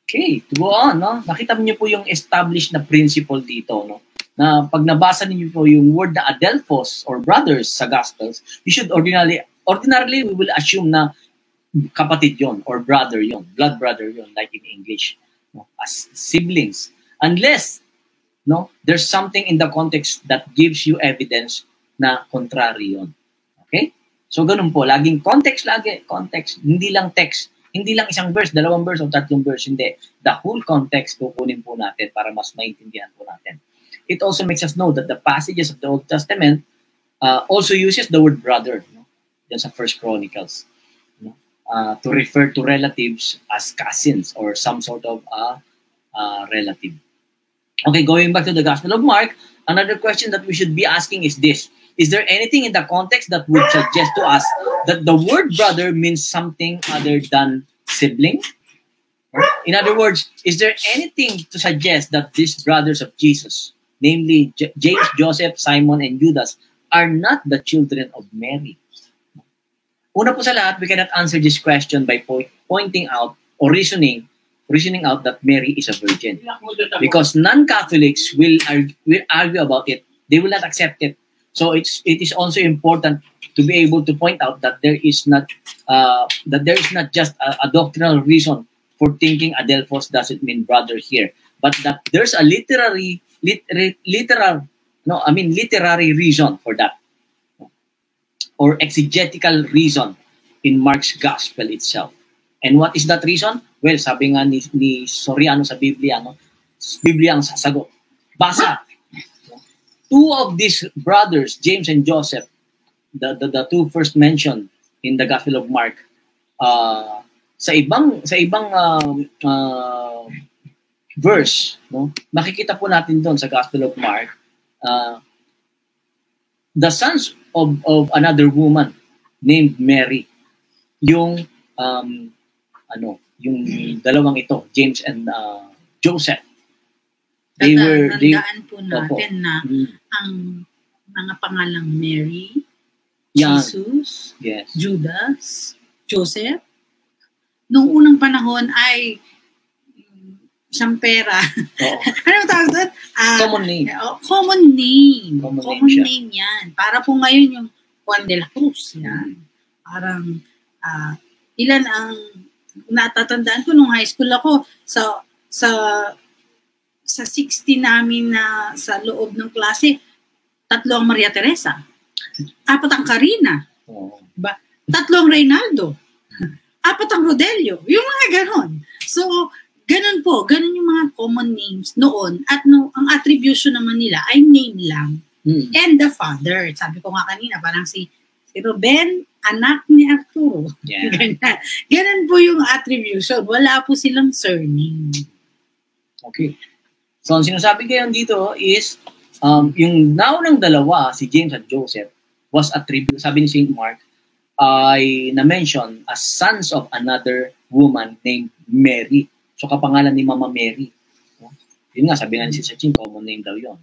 Okay, to go on, no? Nakita niyo po yung established na principle dito, no? Na pag nabasa niyo po yung word na adelphos or brothers sa Gospels, you should ordinarily, ordinarily we will assume na kapatid yon or brother yon, blood brother yon, like in English, no? as siblings. Unless, no, there's something in the context that gives you evidence na contrary yon. Okay? So, ganun po. Laging context, lagi. Context. Hindi lang text. Hindi lang isang verse, dalawang verse o tatlong verse. Hindi. The whole context kukunin po natin para mas maintindihan po natin. It also makes us know that the passages of the Old Testament uh, also uses the word brother. No? Yan sa First Chronicles. No? Uh, to refer to relatives as cousins or some sort of uh, uh, relative. Okay, going back to the Gospel of Mark, another question that we should be asking is this. Is there anything in the context that would suggest to us that the word brother means something other than sibling? In other words, is there anything to suggest that these brothers of Jesus, namely J- James, Joseph, Simon, and Judas, are not the children of Mary. Una po sa lahat, we cannot answer this question by po- pointing out or reasoning reasoning out that Mary is a virgin. Because non-Catholics will argue, will argue about it. They will not accept it. So it's it is also important to be able to point out that there is not uh, that there is not just a, a doctrinal reason for thinking Adelphos doesn't mean brother here, but that there's a literary lit, literal no I mean literary reason for that or exegetical reason in Mark's gospel itself. And what is that reason? Well, sabi nga ni, ni Soriano sa Biblia, no? Biblia ang sasagot. Basa. Two of these brothers, James and Joseph, the, the, the two first mentioned in the Gospel of Mark, uh, sa ibang sa ibang uh, uh, verse, no? Makikita po natin doon sa Gospel of Mark, uh, the sons of, of another woman named Mary, yung um, ano, yung dalawang ito, James and uh, Joseph. They were they Tandaan po natin na Mm, ang mga pangalang Mary, yan, Jesus, yes. Judas, Joseph, nung unang panahon ay mm, isang pera. Oo. ano ang tawag doon? Ah, Common name. oh, common name. Common Common, name yan. Para po ngayon yung Juan de la Cruz. Mm. Yan. Parang ah, ilan ang natatandaan ko nung high school ako sa sa sa 60 namin na sa loob ng klase, tatlo ang Maria Teresa. Apat ang Karina. Oo. Tatlo ang Reynaldo. Apat ang Rodelio. Yung mga ganon. So, ganon po. Ganon yung mga common names noon. At no, ang attribution naman nila ay name lang. Mm. And the father. Sabi ko nga kanina, parang si, si Ruben, anak ni Arturo. Yeah. Ganyan. Ganon po yung attribution. Wala po silang surname. Okay. So, ang sinasabi ngayon dito is, um, yung naunang dalawa, si James at Joseph, was attributed, sabi ni St. Mark, ay na-mention as sons of another woman named Mary. So, kapangalan ni Mama Mary. Yun nga, sabi nga ni Sister Chin, common name daw yun.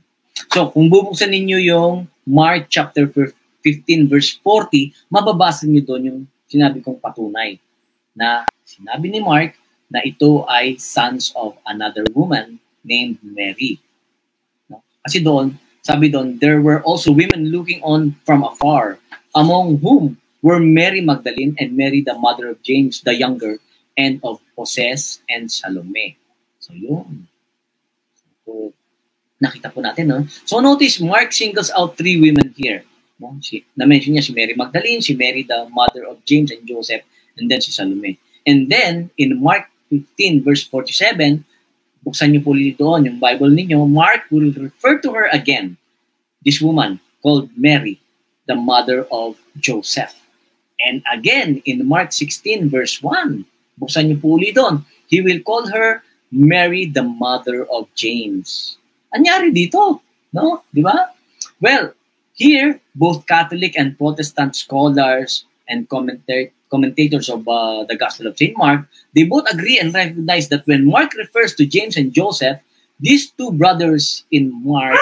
So, kung bubuksan ninyo yung Mark chapter 15 verse 40, mababasa niyo doon yung sinabi kong patunay na sinabi ni Mark na ito ay sons of another woman named Mary. No? Kasi doon, sabi doon, there were also women looking on from afar, among whom were Mary Magdalene and Mary the mother of James the younger, and of Joses and Salome. So yun. So, nakita po natin, no? So notice, Mark singles out three women here. No? Si, na-mention niya si Mary Magdalene, si Mary the mother of James and Joseph, and then si Salome. And then, in Mark 15 verse 47, buksan niyo po doon yung Bible ninyo, Mark will refer to her again, this woman called Mary, the mother of Joseph. And again, in Mark 16 verse 1, buksan niyo po doon, he will call her Mary, the mother of James. Anyari dito? No? Di ba? Well, here, both Catholic and Protestant scholars and commenta- commentators of uh, the Gospel of St. Mark, they both agree and recognize that when Mark refers to James and Joseph, these two brothers in Mark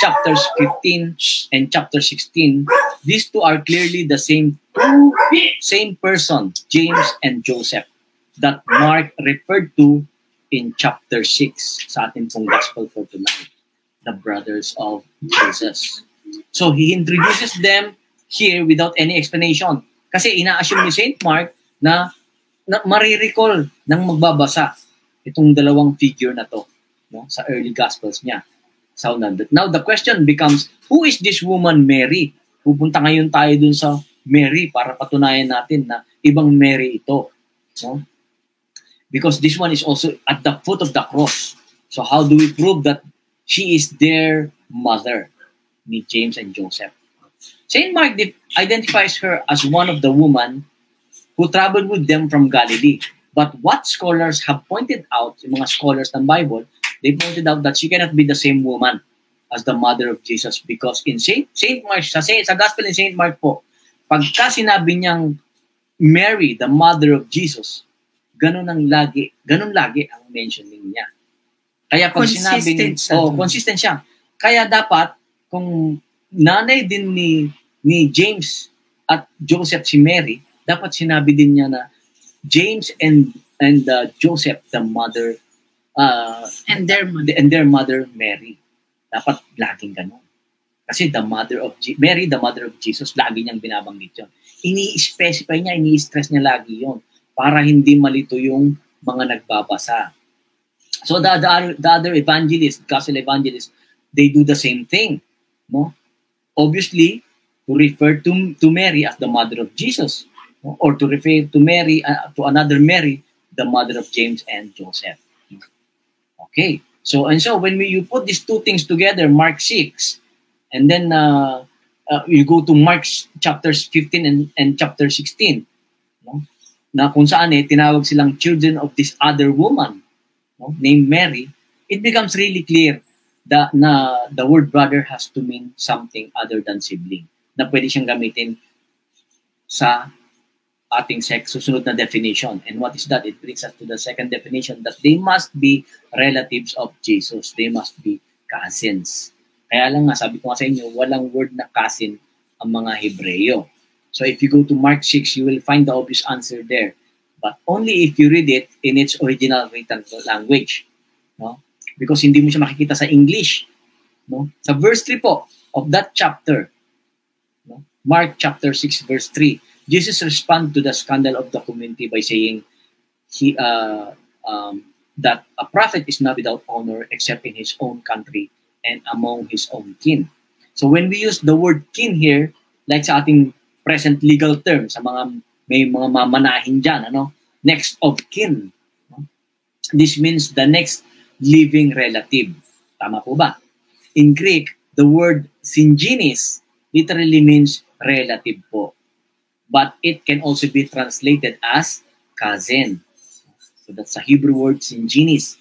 chapters 15 and chapter 16, these two are clearly the same two, same person, James and Joseph, that Mark referred to in chapter 6 sa ating pong gospel for tonight, the brothers of Jesus. So he introduces them here without any explanation. Kasi ina-assume ni St. Mark na, na marirecall ng magbabasa itong dalawang figure na to no, sa early gospels niya. So now the, question becomes, who is this woman Mary? Pupunta ngayon tayo dun sa Mary para patunayan natin na ibang Mary ito. No? Because this one is also at the foot of the cross. So how do we prove that she is their mother? Ni James and Joseph. St. Mark de- identifies her as one of the women who traveled with them from Galilee. But what scholars have pointed out, yung mga scholars ng Bible, they pointed out that she cannot be the same woman as the mother of Jesus because in Saint Saint Mark sa Saint, sa Gospel ni Saint Mark po, pagka sinabi niyang Mary, the mother of Jesus, ganun ang lagi, ganun lagi ang mentioning niya. Kaya pag Consistent sinabing, siya. oh, consistent siya. Kaya dapat kung nanay din ni ni James at Joseph si Mary, dapat sinabi din niya na James and and uh, Joseph the mother uh, And their mother. and their mother Mary. Dapat laging ganun. Kasi the mother of Je- Mary, the mother of Jesus, lagi niyang binabanggit yun. Ini-specify niya, ini-stress niya lagi yon para hindi malito yung mga nagbabasa. So the, the, other, the other evangelists, gospel evangelists, they do the same thing. No? Obviously, to refer to, to Mary as the mother of Jesus. Or to refer to Mary, uh, to another Mary, the mother of James and Joseph. Okay. So and so when we you put these two things together, Mark 6, and then uh, uh, you go to Mark chapters 15 and, and chapter 16, no? na kung saan eh, tinawag silang children of this other woman no? named Mary, it becomes really clear that na the word brother has to mean something other than sibling na pwede siyang gamitin sa ating sex susunod na definition. And what is that? It brings us to the second definition that they must be relatives of Jesus. They must be cousins. Kaya lang nga, sabi ko nga sa inyo, walang word na cousin ang mga Hebreo. So if you go to Mark 6, you will find the obvious answer there. But only if you read it in its original written language. No? Because hindi mo siya makikita sa English. No? Sa verse 3 po of that chapter, no? Mark chapter 6 verse 3, Jesus responded to the scandal of the community by saying he uh, um, that a prophet is not without honor except in his own country and among his own kin. So when we use the word kin here, like sa ating present legal term, sa mga may mga mamanahin dyan, ano? next of kin. This means the next living relative. Tama po ba? In Greek, the word syngenes literally means relative po. But it can also be translated as cousin. So that's a Hebrew word syngenes.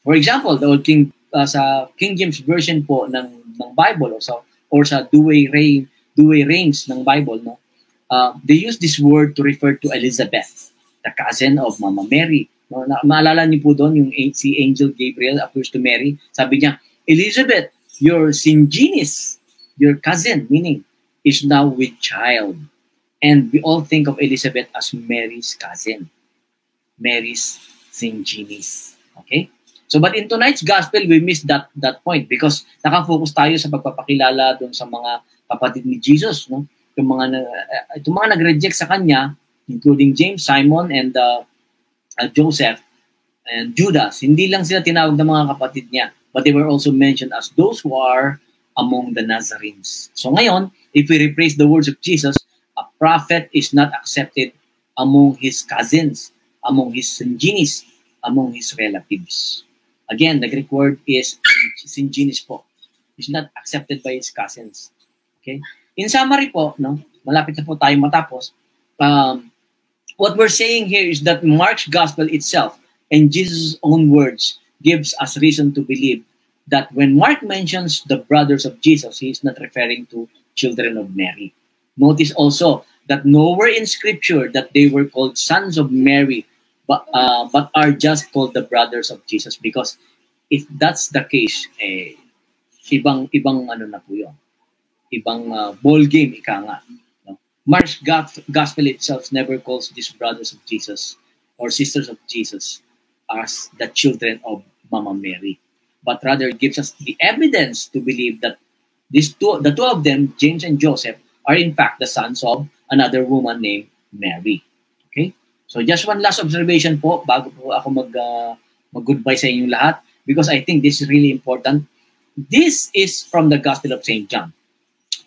For example, the old King uh, sa King James version po ng ng Bible or sa or sa Douay Reign Douay Reigns ng Bible no. Uh, they use this word to refer to Elizabeth, the cousin of Mama Mary. No, na, maalala niyo po doon yung si Angel Gabriel appears to Mary. Sabi niya, Elizabeth, your syngenes, your cousin, meaning, is now with child. And we all think of Elizabeth as Mary's cousin. Mary's syngenes. Okay? So but in tonight's gospel, we miss that that point because nakafocus tayo sa pagpapakilala doon sa mga kapatid ni Jesus, no? Yung mga uh, itong mga nag-reject sa kanya, including James, Simon, and uh, uh, Joseph and Judas. Hindi lang sila tinawag ng mga kapatid niya, but they were also mentioned as those who are among the Nazarenes. So ngayon, if we replace the words of Jesus, a prophet is not accepted among his cousins, among his syngenes, among his relatives. Again, the Greek word is syngenes po. Is not accepted by his cousins. Okay? In summary po, no, malapit na po tayo matapos, um, what we're saying here is that Mark's gospel itself and Jesus' own words gives us reason to believe that when Mark mentions the brothers of Jesus, he is not referring to children of Mary. Notice also that nowhere in Scripture that they were called sons of Mary, but uh, but are just called the brothers of Jesus. Because if that's the case, eh, ibang ibang ano na po yun. Ibang uh, ball game, ika nga. Mark's gos- gospel itself never calls these brothers of Jesus or sisters of Jesus as the children of Mama Mary, but rather gives us the evidence to believe that these two, the two of them, James and Joseph, are in fact the sons of another woman named Mary. Okay? So just one last observation po bago po ako mag uh, mag-goodbye sa inyong lahat because I think this is really important. This is from the Gospel of St. John,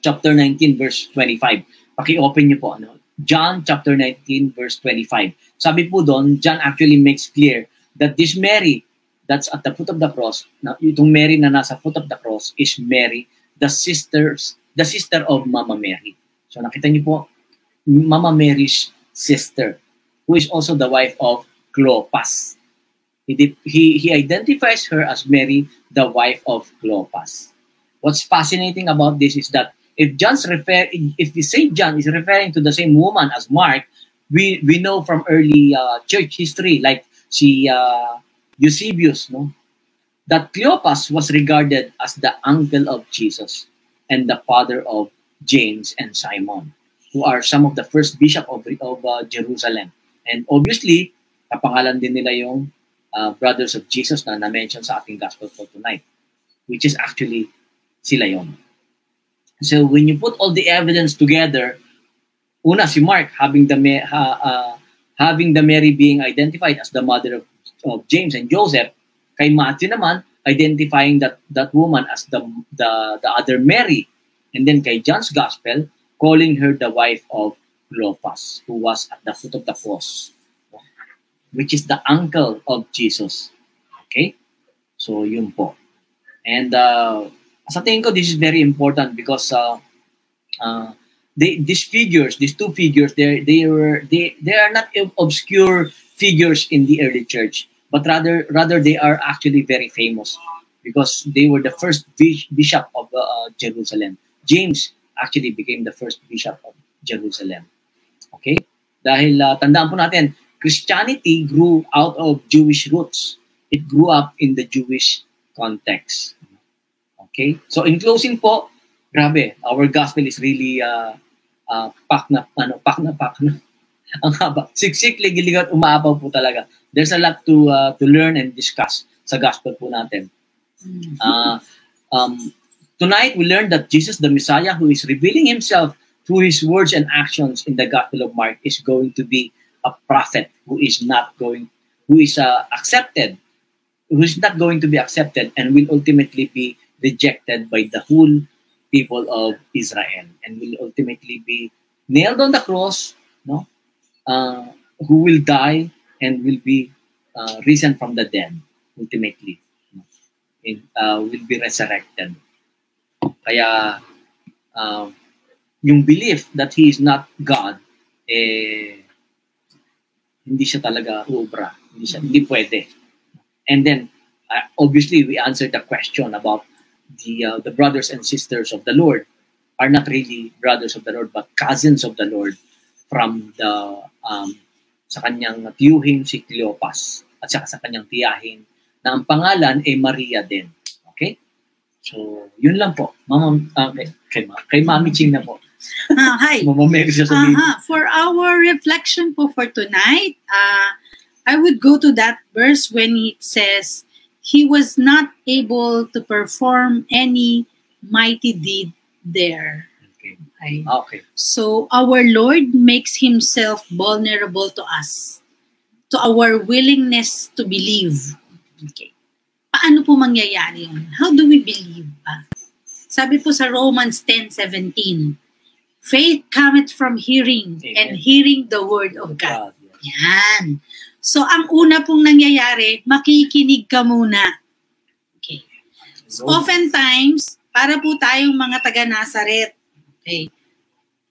chapter 19 verse 25. Paki-open niyo po ano. John chapter 19 verse 25. Sabi po doon, John actually makes clear that this Mary that's at the foot of the cross, na itong Mary na nasa foot of the cross is Mary, the sisters, the sister of Mama Mary. So nakita niyo po, Mama Mary's sister, who is also the wife of Clopas. He, he, he identifies her as Mary, the wife of Clopas. What's fascinating about this is that if John's refer, if we say John is referring to the same woman as Mark, we we know from early uh, church history, like si uh, Eusebius, no, that Cleopas was regarded as the uncle of Jesus. and the father of James and Simon, who are some of the first bishop of, of uh, Jerusalem. And obviously, kapangalan din nila yung uh, brothers of Jesus na na-mention sa ating gospel for tonight, which is actually sila yon. So when you put all the evidence together, una si Mark having the ha, uh, having the Mary being identified as the mother of, of James and Joseph, kay Matthew naman identifying that that woman as the the the other Mary, and then kay John's gospel calling her the wife of Clopas, who was at the foot of the cross, which is the uncle of Jesus. Okay, so yun po. And uh, sa tingin ko, this is very important because uh, uh, they, these figures, these two figures, they they were they they are not obscure figures in the early church, but rather rather they are actually very famous because they were the first bishop of uh, Jerusalem. James actually became the first bishop of Jerusalem. Okay? Dahil uh, tandaan po natin, Christianity grew out of Jewish roots. It grew up in the Jewish context. Okay? So in closing po, grabe, our gospel is really uh, uh, pak na, ano, pak na, pak na. Ang haba. Siksik, ligilig at umaapaw po talaga. There's a lot to uh, to learn and discuss sa gospel po natin. Uh, um, tonight, we learned that Jesus, the Messiah, who is revealing himself through his words and actions in the Gospel of Mark, is going to be a prophet who is not going, who is uh, accepted, who is not going to be accepted and will ultimately be rejected by the whole people of Israel and will ultimately be nailed on the cross, no? Uh, who will die and will be uh, risen from the dead ultimately. No? Uh, will be resurrected. Kaya uh, yung belief that he is not God, eh, hindi siya talaga uubra. Hindi siya, hindi pwede. And then, uh, obviously, we answered the question about the uh, the brothers and sisters of the Lord are not really brothers of the Lord but cousins of the Lord from the um, sa kanyang tiyuhin si Cleopas at saka sa kanyang tiyahin na ang pangalan ay Maria din. Okay? So, yun lang po. Mama, uh, kay, kay, kay Mami Ching na po. Uh, hi. Mama Mary siya sa uh-huh. For our reflection po for tonight, uh, I would go to that verse when it says, he was not able to perform any mighty deed there. Okay. Okay. Okay. So our Lord makes himself vulnerable to us, to our willingness to believe. Okay. Paano po mangyayari yun? How do we believe ba? Sabi po sa Romans 10:17, faith cometh from hearing Amen. and hearing the word of God. God, yeah. Yan. So, ang una pong nangyayari, makikinig ka muna. Okay. So, oftentimes, para po tayong mga taga-Nazaret, okay,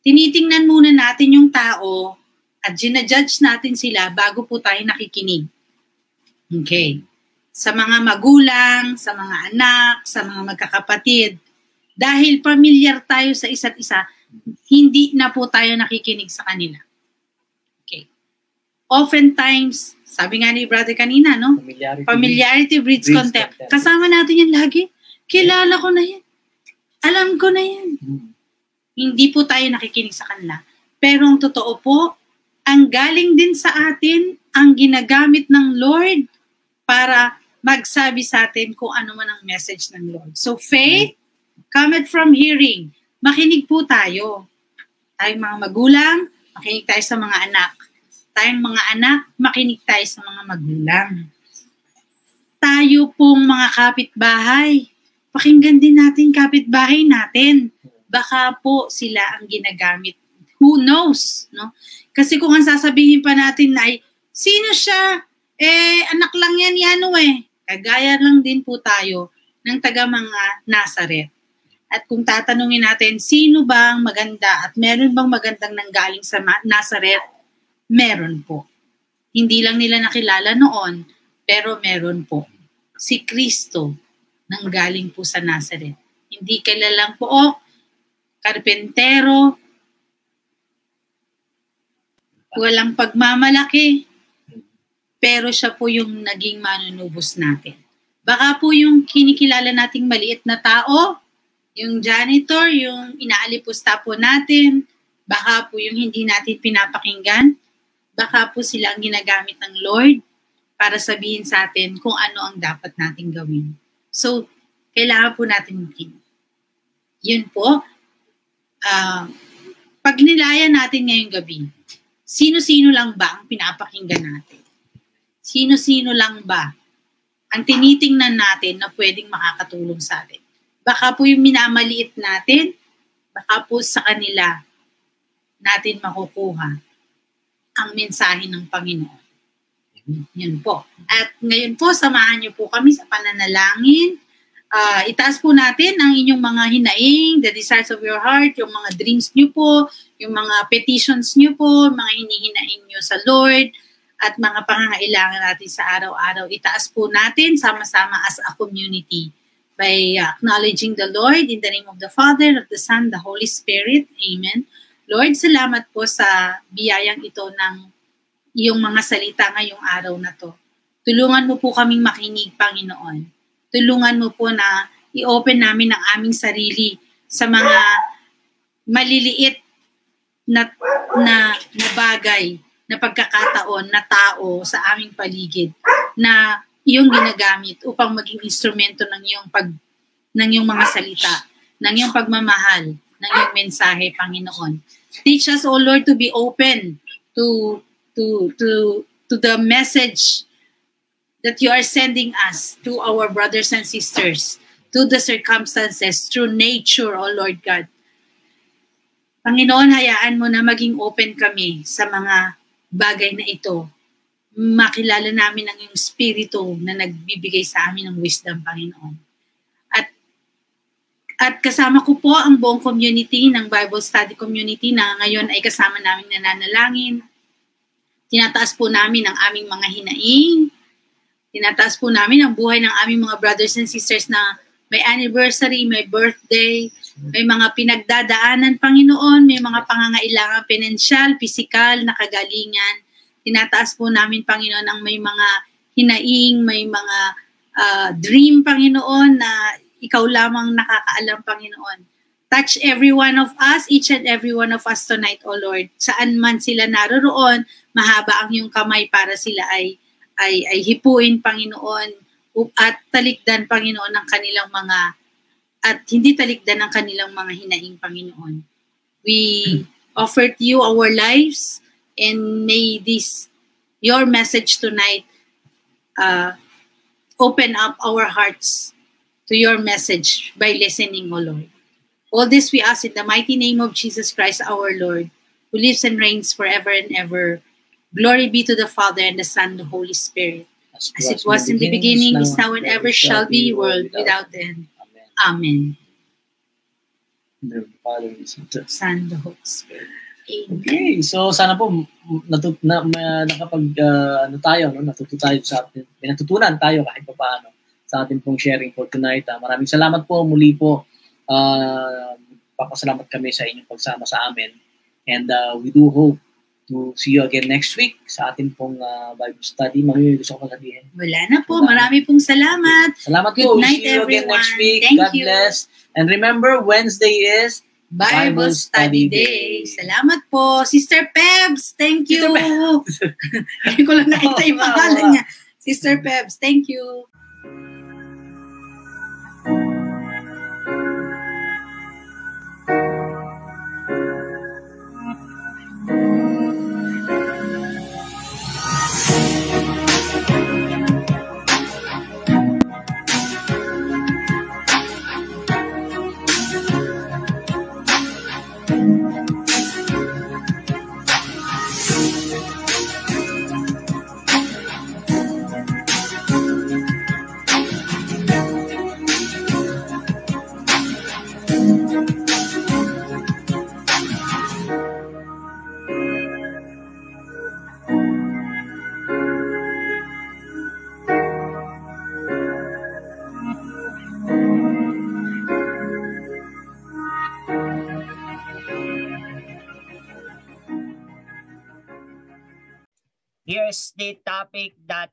tinitingnan muna natin yung tao at ginajudge natin sila bago po tayo nakikinig. Okay. Sa mga magulang, sa mga anak, sa mga magkakapatid, dahil familiar tayo sa isa't isa, hindi na po tayo nakikinig sa kanila oftentimes, sabi nga ni brother kanina, no? Familiarity. Familiarity breeds Breeds contempt. contempt. Kasama natin yan lagi. Kilala ko na yan. Alam ko na yan. Hmm. Hindi po tayo nakikinig sa kanila. Pero ang totoo po, ang galing din sa atin, ang ginagamit ng Lord para magsabi sa atin kung ano man ang message ng Lord. So faith cometh from hearing. Makinig po tayo. Tayong mga magulang, makinig tayo sa mga anak tayong mga anak, makinig tayo sa mga magulang. Tayo pong mga kapitbahay, pakinggan din natin kapitbahay natin. Baka po sila ang ginagamit. Who knows? No? Kasi kung ang sasabihin pa natin na ay, sino siya? Eh, anak lang yan, yan eh. Kagaya lang din po tayo ng taga mga Nazaret. At kung tatanungin natin, sino ba ang maganda at meron bang magandang nanggaling sa Nazaret? Meron po. Hindi lang nila nakilala noon, pero meron po. Si Kristo nang galing po sa Nazareth. Hindi kilalang po, oh, karpentero, walang pagmamalaki, pero siya po yung naging manunubos natin. Baka po yung kinikilala nating maliit na tao, Yung janitor, yung inaalipusta po natin, baka po yung hindi natin pinapakinggan, baka po sila ang ginagamit ng Lord para sabihin sa atin kung ano ang dapat nating gawin. So, kailangan po natin maging. Yun po. Uh, pag nilaya natin ngayong gabi, sino-sino lang ba ang pinapakinggan natin? Sino-sino lang ba ang tinitingnan natin na pwedeng makakatulong sa atin? Baka po yung minamaliit natin, baka po sa kanila natin makukuha ang mensahe ng Panginoon. Yun po. At ngayon po, samahan niyo po kami sa pananalangin. Uh, itaas po natin ang inyong mga hinaing, the desires of your heart, yung mga dreams niyo po, yung mga petitions niyo po, mga hinihinaing niyo sa Lord, at mga pangangailangan natin sa araw-araw. Itaas po natin sama-sama as a community by acknowledging the Lord in the name of the Father, of the Son, the Holy Spirit. Amen. Lord, salamat po sa biyayang ito ng iyong mga salita ngayong araw na to. Tulungan mo po kaming makinig, Panginoon. Tulungan mo po na i-open namin ang aming sarili sa mga maliliit na, na, na bagay na pagkakataon na tao sa aming paligid na iyong ginagamit upang maging instrumento ng iyong pag ng iyong mga salita, ng iyong pagmamahal, ng iyong mensahe, Panginoon. Teach us, O Lord, to be open to to to to the message that you are sending us to our brothers and sisters, to the circumstances, through nature, O Lord God. Panginoon, hayaan mo na maging open kami sa mga bagay na ito, makilala namin ang iyong spirito na nagbibigay sa amin ng wisdom, Panginoon. At kasama ko po ang buong community ng Bible Study Community na ngayon ay kasama namin nananalangin. Tinataas po namin ang aming mga hinaing. Tinataas po namin ang buhay ng aming mga brothers and sisters na may anniversary, may birthday, may mga pinagdadaanan, Panginoon, may mga pangangailangan pinansyal, pisikal, nakagalingan. Tinataas po namin, Panginoon, ang may mga hinaing, may mga uh, dream, Panginoon, na ikaw lamang nakakaalam, Panginoon. Touch every one of us, each and every one of us tonight, O Lord. Saan man sila naroroon, mahaba ang iyong kamay para sila ay ay, ay hipuin, Panginoon, at talikdan, Panginoon, ng kanilang mga at hindi talikdan ng kanilang mga hinaing Panginoon. We offer to you our lives and may this, your message tonight, uh, open up our hearts to your message by listening, O Lord. All this we ask in the mighty name of Jesus Christ, our Lord, who lives and reigns forever and ever. Glory be to the Father and the Son and the Holy Spirit. As, as it was in the beginning, is now, and ever shall be, world without end. Amen. the Father, Son, the Holy Spirit. Okay, so sana po natut na, na nakapag uh, ano tayo no natuto tayo sa atin. May natutunan tayo kahit pa paano sa ating pong sharing for tonight. Uh, maraming salamat po muli po. Uh, papasalamat kami sa inyong pagsama sa amin. And uh, we do hope to see you again next week sa ating pong uh, Bible study. Mami, gusto ko sabihin. Wala na po. Wala. Marami pong salamat. Salamat Good po. night, see you everyone. again next week. Thank God you. bless. And remember, Wednesday is Bible, Bible Study Day. Day. Salamat po. Sister Pebs, thank you. Hindi ko lang nakita yung pangalan niya. Sister Pebs, thank you. Here's the topic that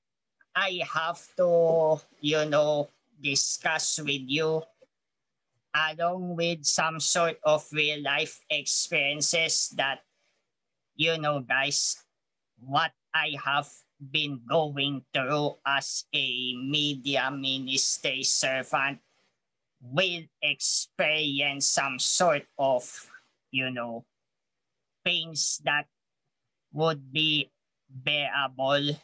I have to, you know, discuss with you. along with some sort of real life experiences that, you know, guys, what I have been going through as a media ministry servant will experience some sort of, you know, pains that would be bearable,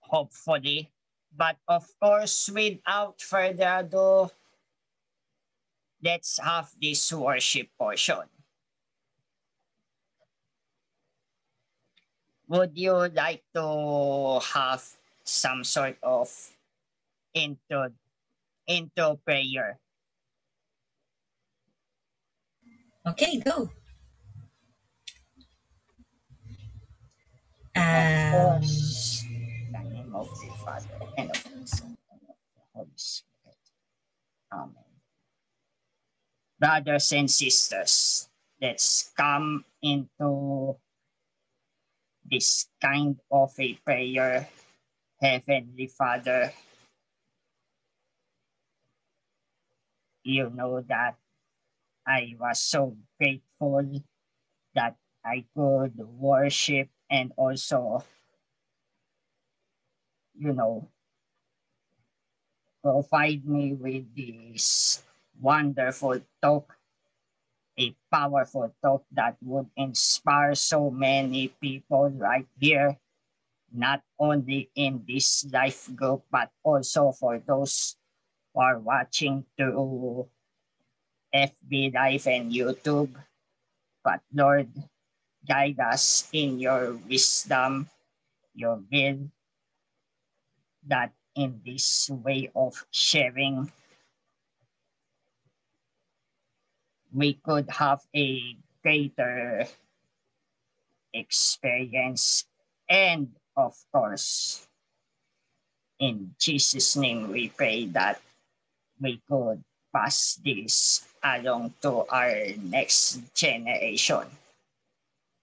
hopefully. But of course, without further ado, let's have this worship portion. Would you like to have some sort of intro, intro prayer? Okay, go. The name of the Father, and of the Son, and of the Holy Spirit. Amen. Brothers and sisters, let's come into this kind of a prayer. Heavenly Father, you know that I was so grateful that I could worship and also, you know, provide me with this wonderful talk, a powerful talk that would inspire so many people right here, not only in this life group, but also for those who are watching through FB Live and YouTube. But Lord, guide us in your wisdom, your will, that in this way of sharing, we could have a greater experience. And of course, in Jesus' name, we pray that we could pass this along to our next generation.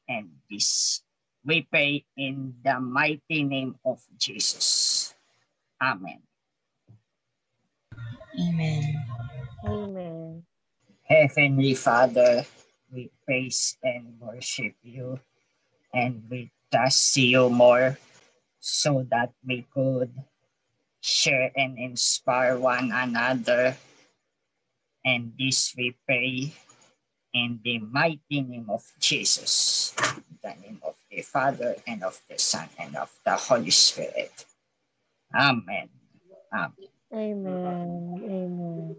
And this we pray in the mighty name of Jesus. Amen. amen. Amen. Heavenly Father, we praise and worship you and we trust you more so that we could share and inspire one another. And this we pray in the mighty name of Jesus, in the name of the Father and of the Son and of the Holy Spirit. Amen. Amen. Amen. Amen.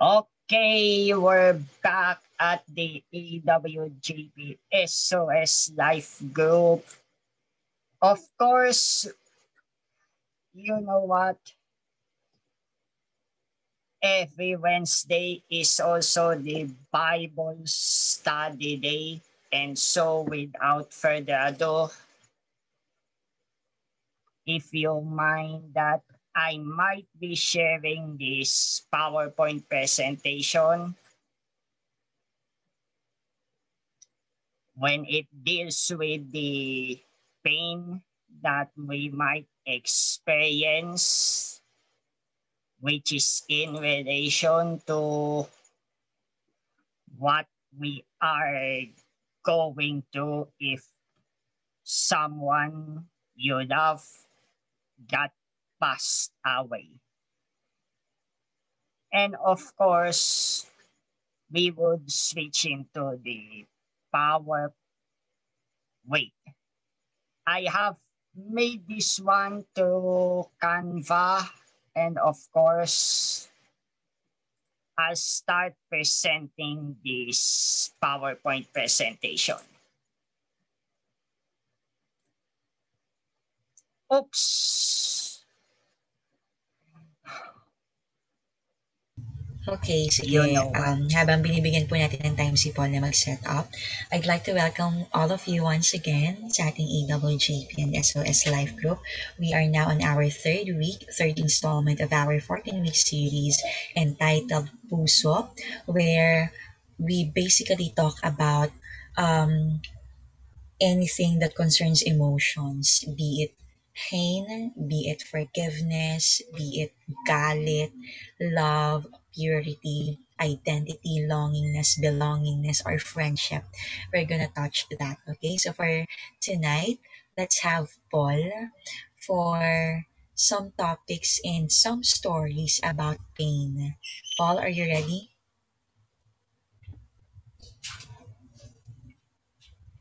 Okay, we're back at the E EWGP SOS Life Group. Of course, you know what? Every Wednesday is also the Bible study day. And so, without further ado, if you mind that I might be sharing this PowerPoint presentation. When it deals with the pain that we might experience, which is in relation to what we are going to if someone you love got passed away. And of course, we would switch into the power weight. I have made this one to Canva and of course, I'll start presenting this PowerPoint presentation. Oops. Okay, sige. You know? Um, habang binibigyan po natin ng time si Paul na mag-set up, I'd like to welcome all of you once again sa ating AWJP and SOS Life Group. We are now on our third week, third installment of our 14-week series entitled Puso, where we basically talk about um, anything that concerns emotions, be it pain, be it forgiveness, be it galit, love, purity, identity, longingness, belongingness, or friendship. We're gonna touch that, okay? So for tonight, let's have Paul for some topics and some stories about pain. Paul, are you ready?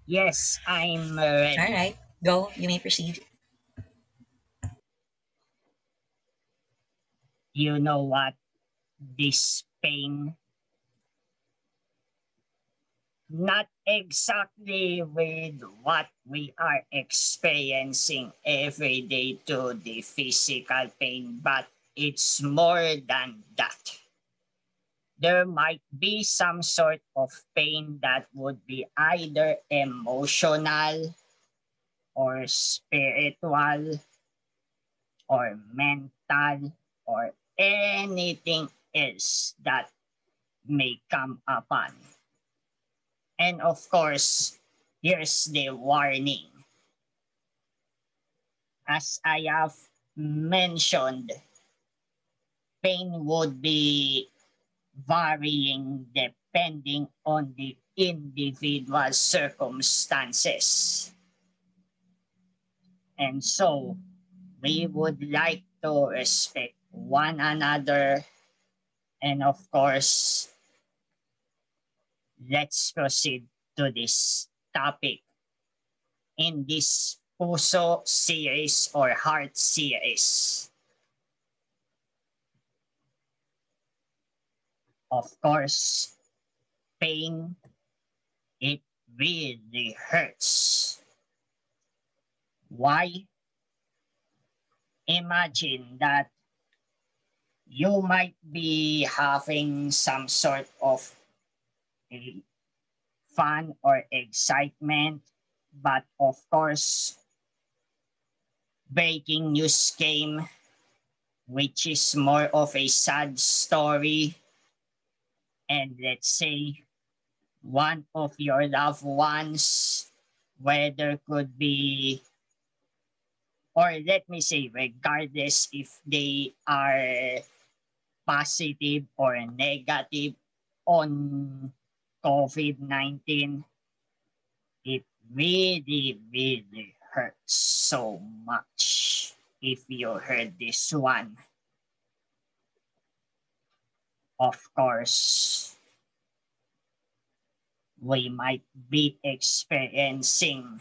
Yes, I'm ready. All right, go. You may proceed. You know what? This pain not exactly with what we are experiencing every day to the physical pain, but it's more than that. There might be some sort of pain that would be either emotional or spiritual or mental or anything else that may come upon. And of course, here's the warning. As I have mentioned, pain would be varying depending on the individual circumstances. And so, we would like to respect one another and of course let's proceed to this topic in this Puso series or Heart series. Of course, pain, it really hurts. Why? Imagine that you might be having some sort of fun or excitement, but of course, breaking news came, which is more of a sad story. And let's say one of your loved ones, whether could be, or let me say, regardless if they are positive or negative on COVID-19, it really, really hurts so much if you heard this one. Of course, we might be experiencing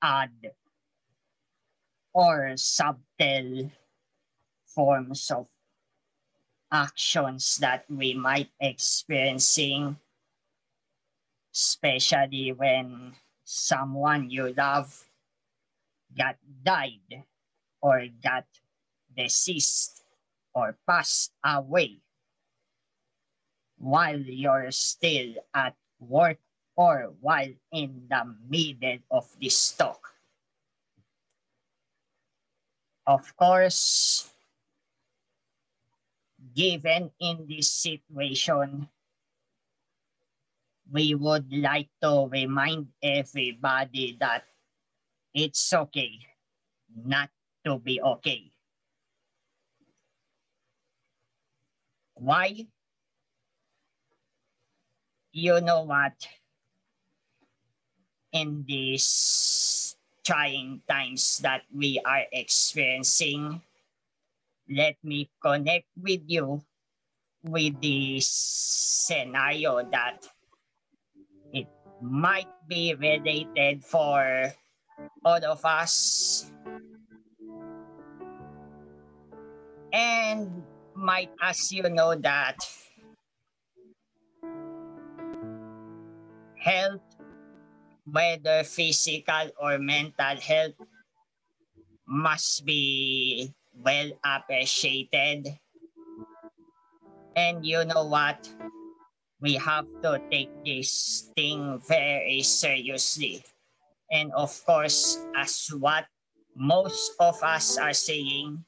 odd or subtle forms of actions that we might experiencing especially when someone you love got died or got deceased or passed away while you're still at work or while in the middle of this talk. Of course, given in this situation, we would like to remind everybody that it's okay not to be okay. Why? You know what? In these trying times that we are experiencing, let me connect with you with the scenario that it might be related for all of us. And might as you know that health whether physical or mental health must be well appreciated. And you know what? We have to take this thing very seriously. And of course, as what most of us are saying,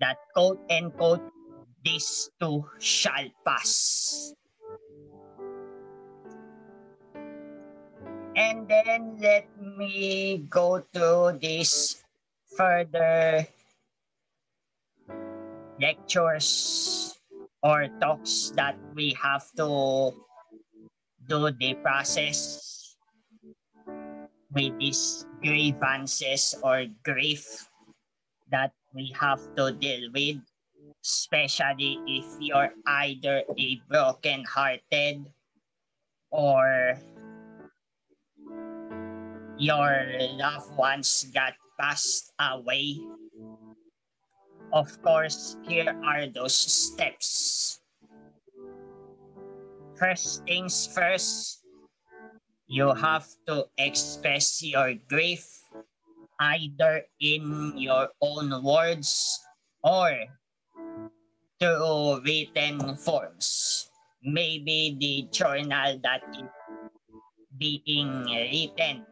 that quote and quote, this too shall pass. And then let me go to this further lectures or talks that we have to do the process with these grievances or grief that we have to deal with, especially if you're either a broken-hearted or your loved ones got passed away. Of course, here are those steps. First things first, you have to express your grief either in your own words or through written forms. Maybe the journal that is being written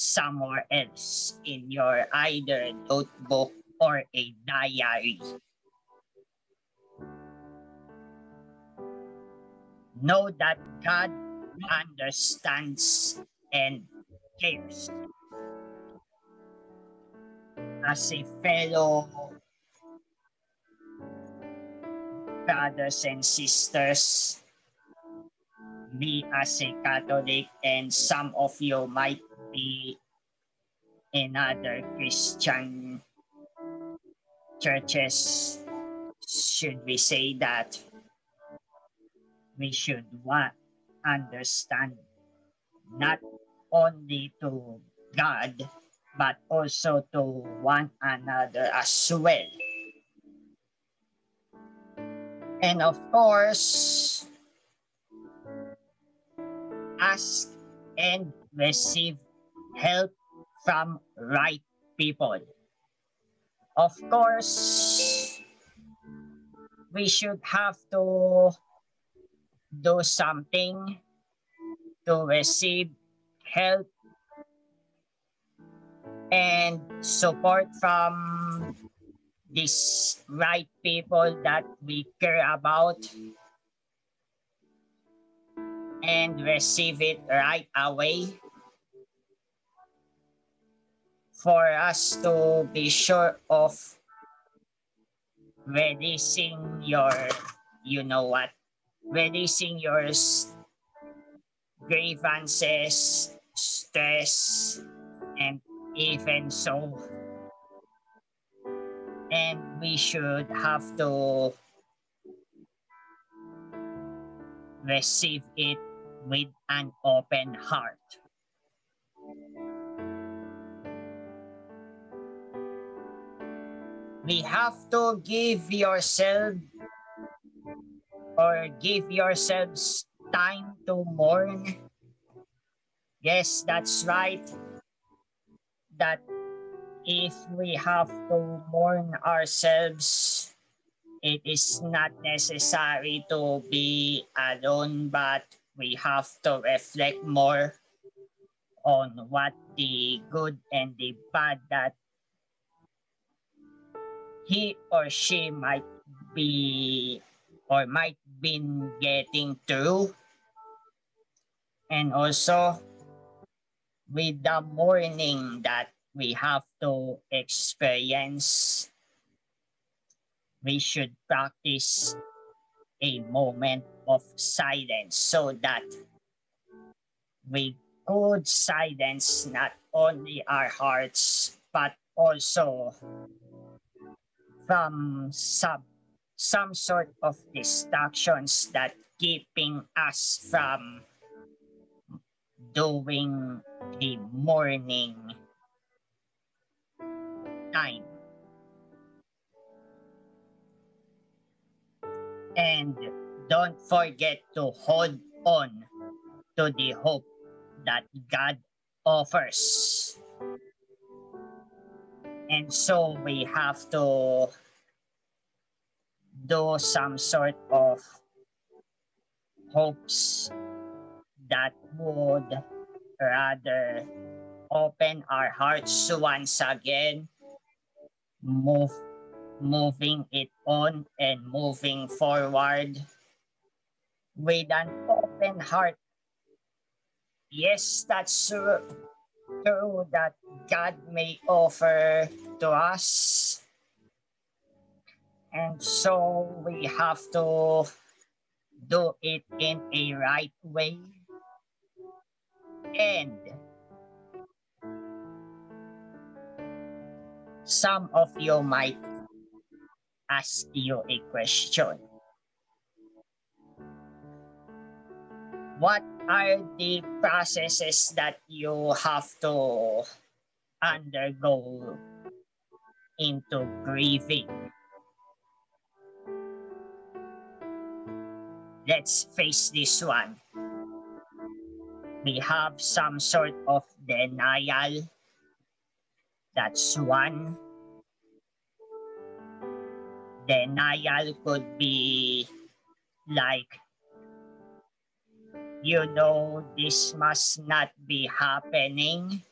somewhere else in your either notebook or a diary. Know that God understands and cares. As a fellow brothers and sisters, me as a Catholic and some of you might be in other Christian churches, should we say that we should want understand not only to God but also to one another as well. And of course, ask and receive help from right people. Of course, we should have to do something to receive help and support from these right people that we care about and receive it right away for us to be sure of releasing your, you know what, releasing your grievances, stress, and even so. And we should have to receive it with an open heart. We have to give yourself or give yourselves time to mourn. Yes, that's right. That if we have to mourn ourselves, it is not necessary to be alone, but we have to reflect more on what the good and the bad that he or she might be or might been getting through. And also with the mourning that we have to experience we should practice a moment of silence so that we could silence not only our hearts but also from some some sort of distractions that keeping us from doing the morning time. And don't forget to hold on to the hope that God offers. And so we have to do some sort of hopes that would rather open our hearts once again, move, moving it on and moving forward with an open heart. Yes, that's true, true that God may offer to us. And so we have to do it in a right way. And some of you might ask you a question. What are the processes that you have to undergo into grieving? Let's face this one. We have some sort of denial. That's one. Denial could be like you know this must not be happening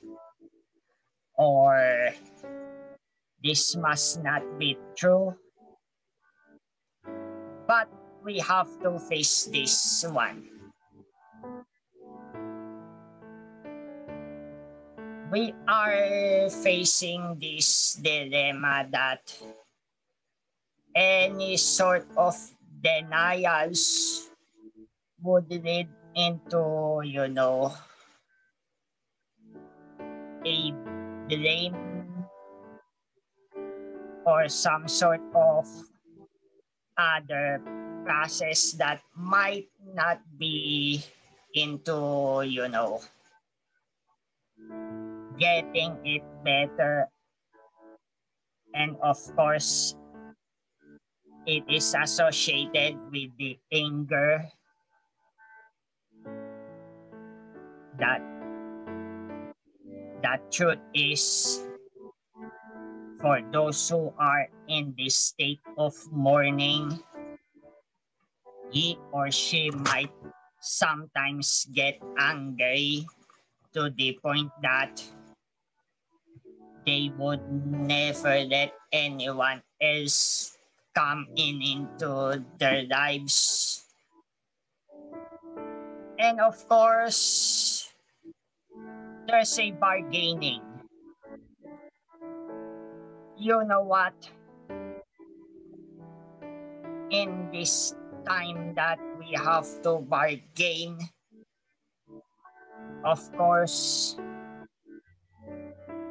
or this must not be true. But we have to face this one. We are facing this dilemma that any sort of denials would lead into, you know, a blame or some sort of other process that might not be into, you know, getting it better. And of course, it is associated with the anger that that truth is for those who are in this state of mourning. He or she might sometimes get angry to the point that they would never let anyone else come in into their lives. And of course there's a bargaining. You know what? In this time that we have to bargain, of course,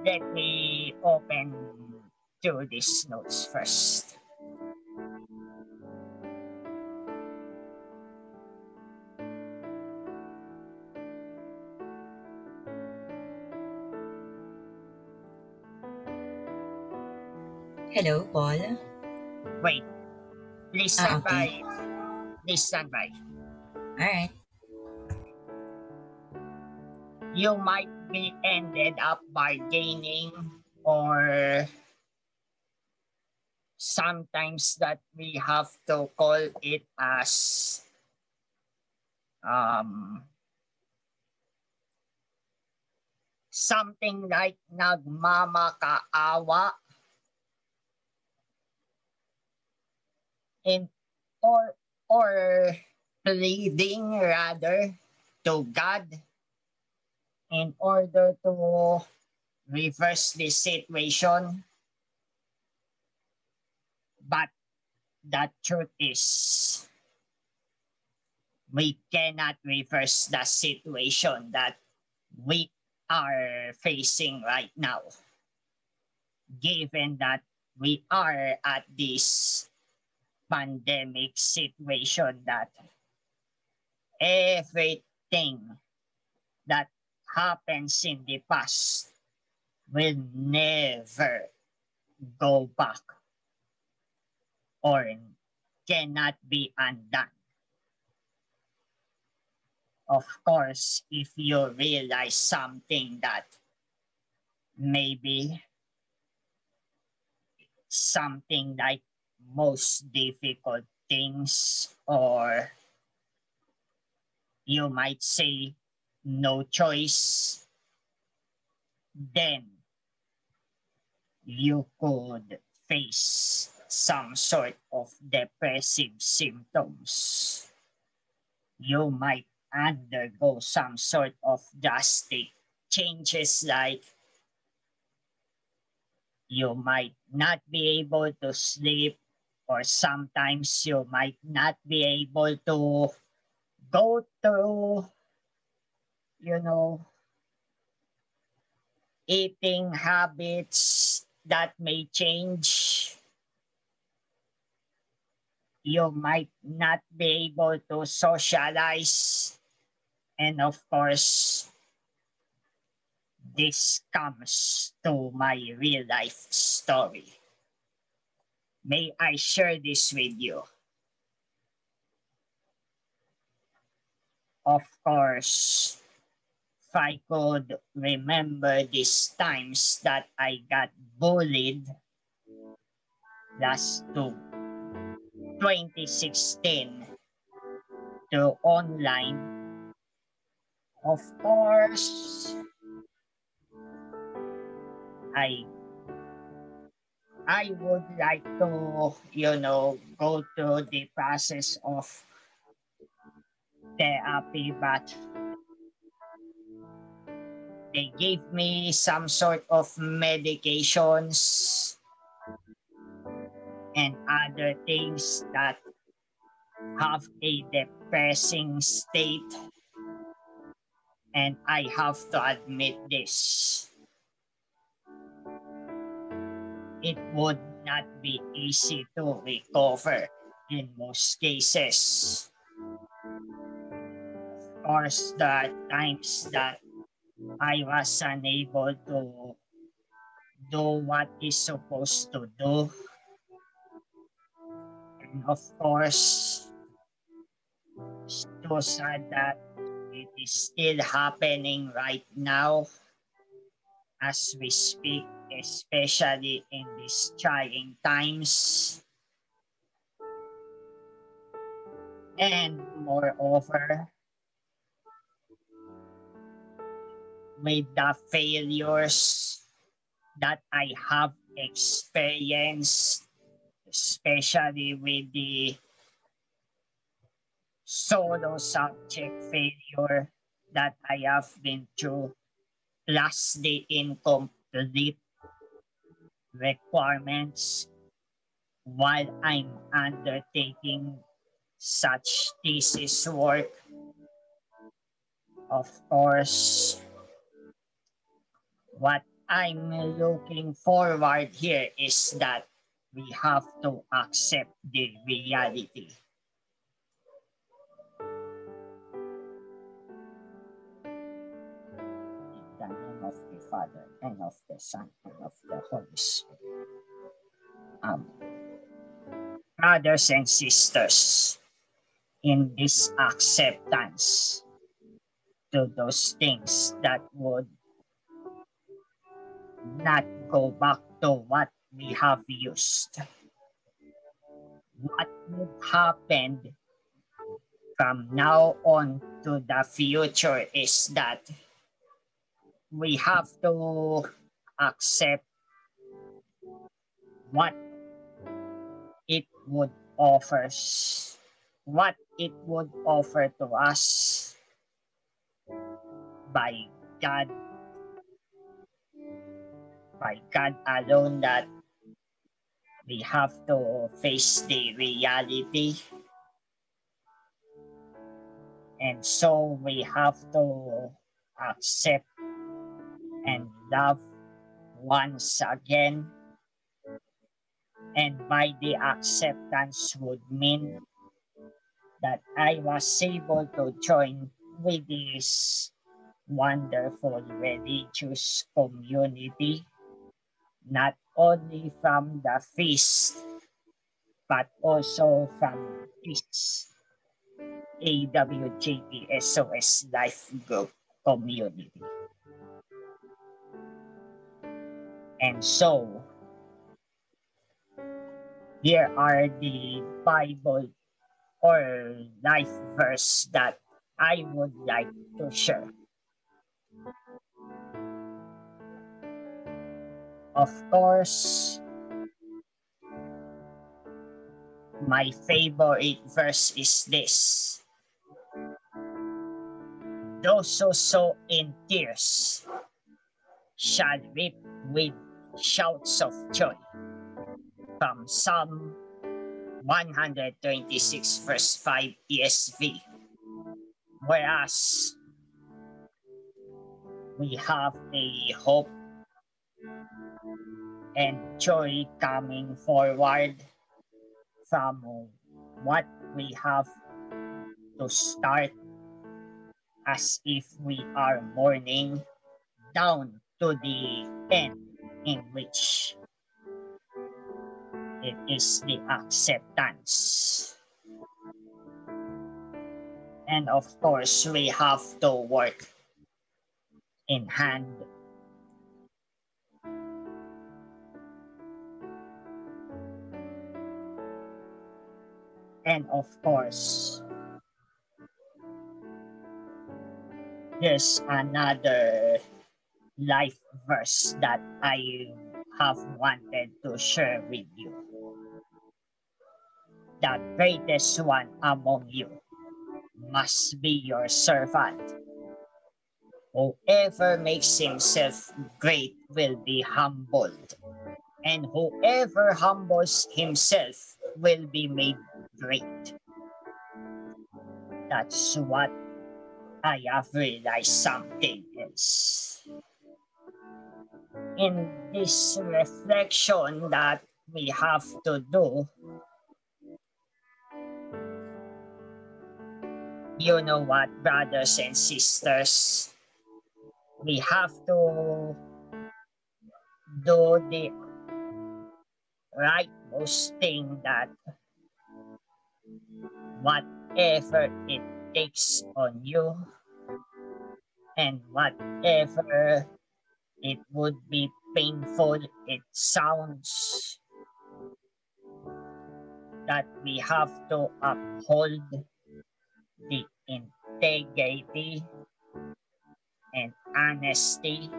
let me open to these notes first. Hello, Paul. Wait. Please Ah, stand okay. by. Please stand by. Alright. You might be ended up bargaining or sometimes that we have to call it as um, something like nagmamakaawa in or or pleading rather to God in order to reverse this situation. But the truth is, we cannot reverse the situation that we are facing right now. Given that we are at this pandemic situation that everything that happens in the past will never go back or cannot be undone. Of course, if you realize something that maybe something like most difficult things or you might say no choice, then you could face some sort of depressive symptoms. You might undergo some sort of drastic changes like you might not be able to sleep or sometimes you might not be able to go through you know eating habits that may change you might not be able to socialize and of course this comes to my real life story. May I share this with you? Of course, if I could remember these times that I got bullied last to 2016 to online, of course, I I would like to, you know, go through the process of therapy, but they gave me some sort of medications and other things that have a depressing state. And I have to admit this. It would not be easy to recover in most cases. Of course, the times that I was unable to do what is supposed to do. And of course, so sad that it is still happening right now as we speak especially in these trying times. And moreover, with the failures that I have experienced, especially with the solo subject failure that I have been through, plus the incomplete requirements while I'm undertaking such thesis work. Of course, what I'm looking forward here is that we have to accept the reality. Father, and of the Son, and of the Holy Spirit. Amen. Brothers and sisters, in this acceptance to those things that would not go back to what we have used. What would happen from now on to the future is that we have to accept what it would offer what it would offer to us by God. By God alone that we have to face the reality. And so we have to accept love once again. And by the acceptance would mean that I was able to join with this wonderful religious community, not only from the feast, but also from this AWJP SOS Life Group community. And so, here are the Bible or life verse that I would like to share. Of course, my favorite verse is this. Those who sow in tears shall reap with shouts of joy. From Psalm 126 verse 5 ESV. Whereas we have a hope and joy coming forward from what we have to start as if we are mourning down to the end in which it is the acceptance. And of course, we have to work in hand. And of course, there's another life verse that I have wanted to share with you. The greatest one among you must be your servant. Whoever makes himself great will be humbled, and whoever humbles himself will be made great. That's what I have realized something else. In this reflection that we have to do, you know what, brothers and sisters, we have to do the rightmost thing that whatever it takes on you and whatever it would be painful it sounds that we have to uphold the integrity and honesty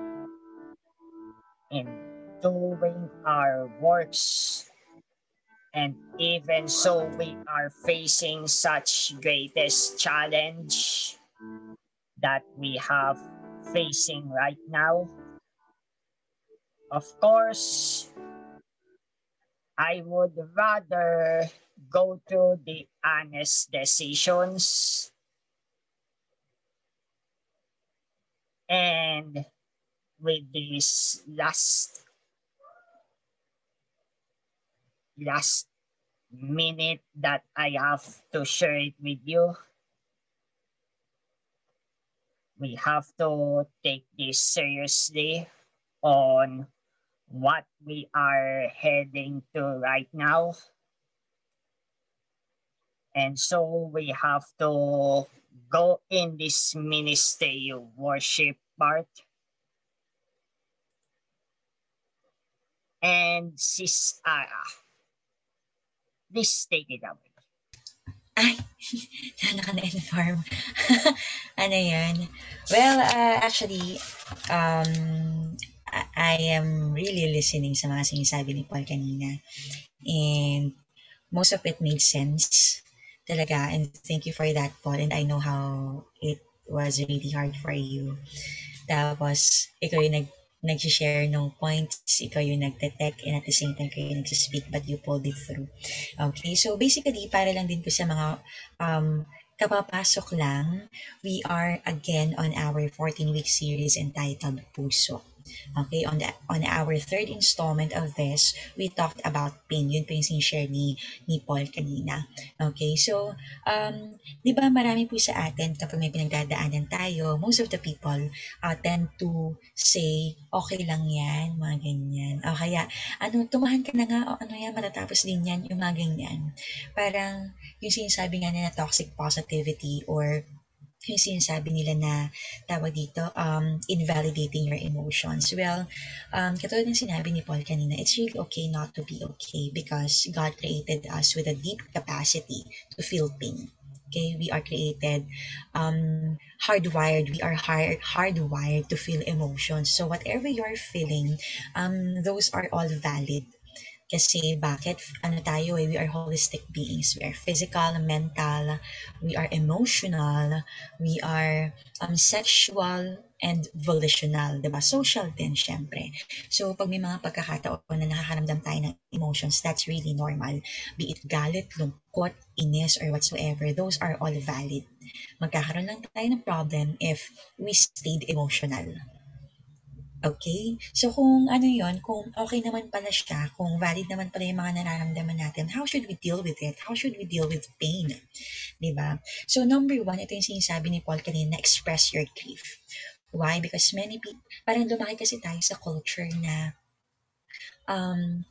in doing our works. And even so, we are facing such greatest challenge that we have facing right now. Of course, I would rather go to the honest decisions and with this last last minute that I have to share it with you. We have to take this seriously on what we are heading to right now. And so we have to go in this ministry worship part. And sis Ara, please take it away. Ay, naka-inform. ano yan? Well, uh, actually, um, I am really listening sa mga sinasabi ni Paul kanina. And most of it made sense talaga. And thank you for that, Paul. And I know how it was really hard for you. Tapos, ikaw yung nag nag-share ng points, ikaw yung nagte-tech, and at the same time kayo nag-speak, but you pulled it through. Okay, so basically, para lang din po sa mga um, kapapasok lang, we are again on our 14-week series entitled Puso. Okay, on the on our third installment of this, we talked about pain. Yun po yung sinishare ni, ni Paul kanina. Okay, so, um, di ba marami po sa atin kapag may pinagdadaanan tayo, most of the people uh, tend to say, okay lang yan, mga ganyan. O kaya, ano, tumahan ka na nga, o ano yan, matatapos din yan, yung mga ganyan. Parang, yung sinasabi nga na toxic positivity or yung sinasabi nila na tawag dito, um, invalidating your emotions. Well, um, katulad ng sinabi ni Paul kanina, it's really okay not to be okay because God created us with a deep capacity to feel pain. Okay, we are created um, hardwired. We are hard, hardwired to feel emotions. So whatever you're feeling, um, those are all valid Kasi bakit? Ano tayo eh, we are holistic beings. We are physical, mental, we are emotional, we are um, sexual, and volitional, 'di ba? Social din, syempre. So, pag may mga pagkakataon na nakakaramdam tayo ng emotions, that's really normal. Be it galit, lungkot, inis, or whatsoever, those are all valid. Magkakaroon lang tayo ng problem if we stayed emotional. Okay? So, kung ano yon kung okay naman pala siya, kung valid naman pala yung mga nararamdaman natin, how should we deal with it? How should we deal with pain? Diba? So, number one, ito yung sinasabi ni Paul kanina, express your grief. Why? Because many people, parang lumaki kasi tayo sa culture na um,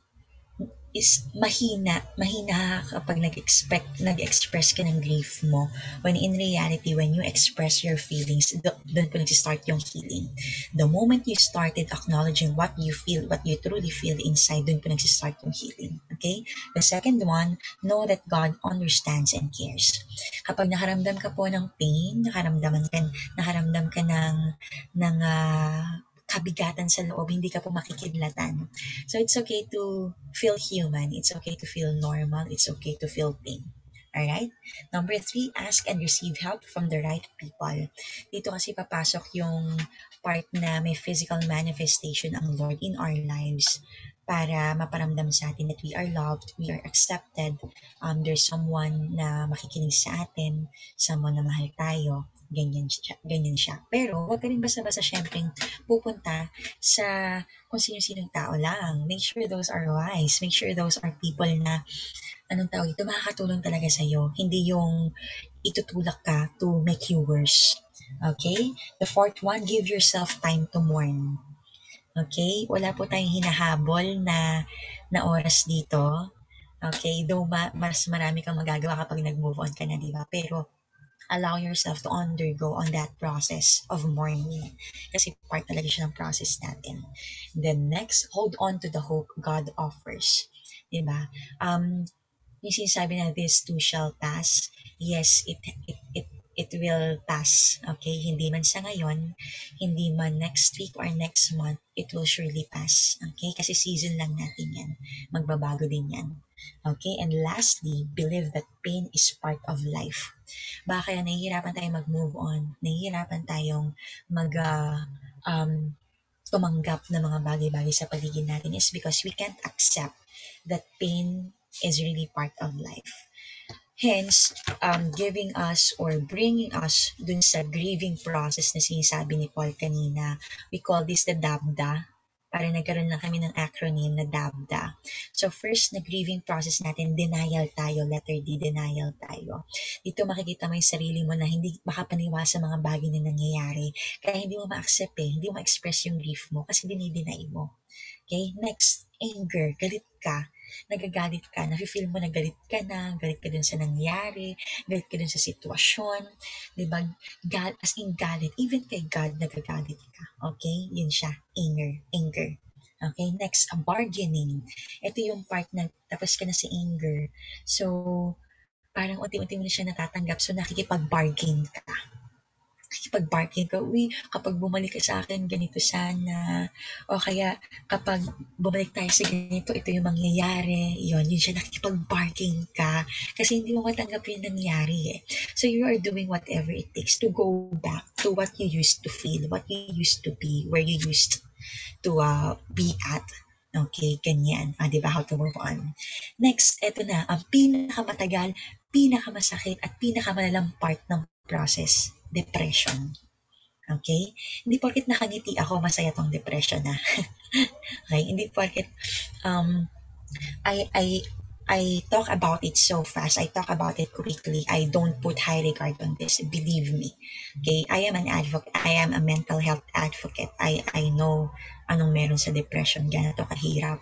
is mahina, mahina kapag nag-expect, nag-express ka ng grief mo. When in reality, when you express your feelings, doon po nag-start yung healing. The moment you started acknowledging what you feel, what you truly feel inside, doon po nag-start yung healing. Okay? The second one, know that God understands and cares. Kapag nakaramdam ka po ng pain, nakaramdaman ka, nakaramdam ka ng, ng uh, kabigatan sa loob, hindi ka po makikidlatan. So it's okay to feel human. It's okay to feel normal. It's okay to feel pain. Alright? Number three, ask and receive help from the right people. Dito kasi papasok yung part na may physical manifestation ang Lord in our lives para maparamdam sa atin that we are loved, we are accepted, um, there's someone na makikinig sa atin, someone na mahal tayo, ganyan siya. Ganyan siya. Pero, huwag ka rin basta-basta syempre pupunta sa kung sino-sinong tao lang. Make sure those are wise. Make sure those are people na, anong tawag ito, makakatulong talaga sa'yo. Hindi yung itutulak ka to make you worse. Okay? The fourth one, give yourself time to mourn. Okay? Wala po tayong hinahabol na, na oras dito. Okay? Though ma- mas marami kang magagawa kapag nag-move on ka na, di ba? Pero, allow yourself to undergo on that process of mourning. Kasi part talaga siya ng process natin. Then next, hold on to the hope God offers. Diba? Um, yung sinasabi na this too shall pass, yes, it, it, it it will pass. Okay? Hindi man sa ngayon, hindi man next week or next month, it will surely pass. Okay? Kasi season lang natin yan. Magbabago din yan. Okay? And lastly, believe that pain is part of life. Baka kaya nahihirapan tayong mag-move on, nahihirapan tayong mag, uh, um, tumanggap ng mga bagay-bagay sa paligid natin is because we can't accept that pain is really part of life. Hence, um, giving us or bringing us dun sa grieving process na sinasabi ni Paul kanina, we call this the DABDA. Para nagkaroon lang kami ng acronym na DABDA. So first, na grieving process natin, denial tayo, letter D, denial tayo. Dito makikita mo yung sarili mo na hindi makapaniwa sa mga bagay na nangyayari. Kaya hindi mo ma-accept eh, hindi mo ma-express yung grief mo kasi dinideny mo. Okay, next, anger, galit ka nagagalit ka, nafe-feel mo na galit ka na, galit ka dun sa nangyari, galit ka dun sa sitwasyon, di ba? Gal, as in galit, even kay God, nagagalit ka. Okay? Yun siya, anger, anger. Okay, next, a bargaining. Ito yung part na tapos ka na sa anger. So, parang unti-unti mo na siya natatanggap. So, nakikipag-bargain ka nakikipag-bargain ka, uy, kapag bumalik ka sa akin, ganito sana. O kaya, kapag bumalik tayo sa ganito, ito yung mangyayari. Yun, yun siya, nakikipag-bargain ka. Kasi hindi mo matanggap yung nangyari eh. So, you are doing whatever it takes to go back to what you used to feel, what you used to be, where you used to uh, be at. Okay, ganyan. Ah, di ba? How to move on. Next, eto na, ang pinakamatagal, pinakamasakit at pinakamalalang part ng process depression. Okay? Hindi porket nakangiti ako, masaya tong depression na. okay? Hindi porket um, I, I, I talk about it so fast. I talk about it quickly. I don't put high regard on this. Believe me. Okay? I am an advocate. I am a mental health advocate. I, I know anong meron sa depression, gano'n to kahirap,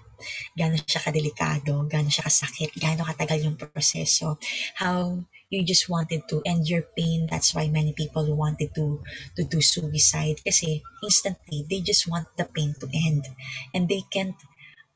gano'n siya kadelikado, gano'n siya kasakit, gano'n katagal yung proseso, how you just wanted to end your pain. That's why many people wanted to to do suicide kasi instantly they just want the pain to end and they can't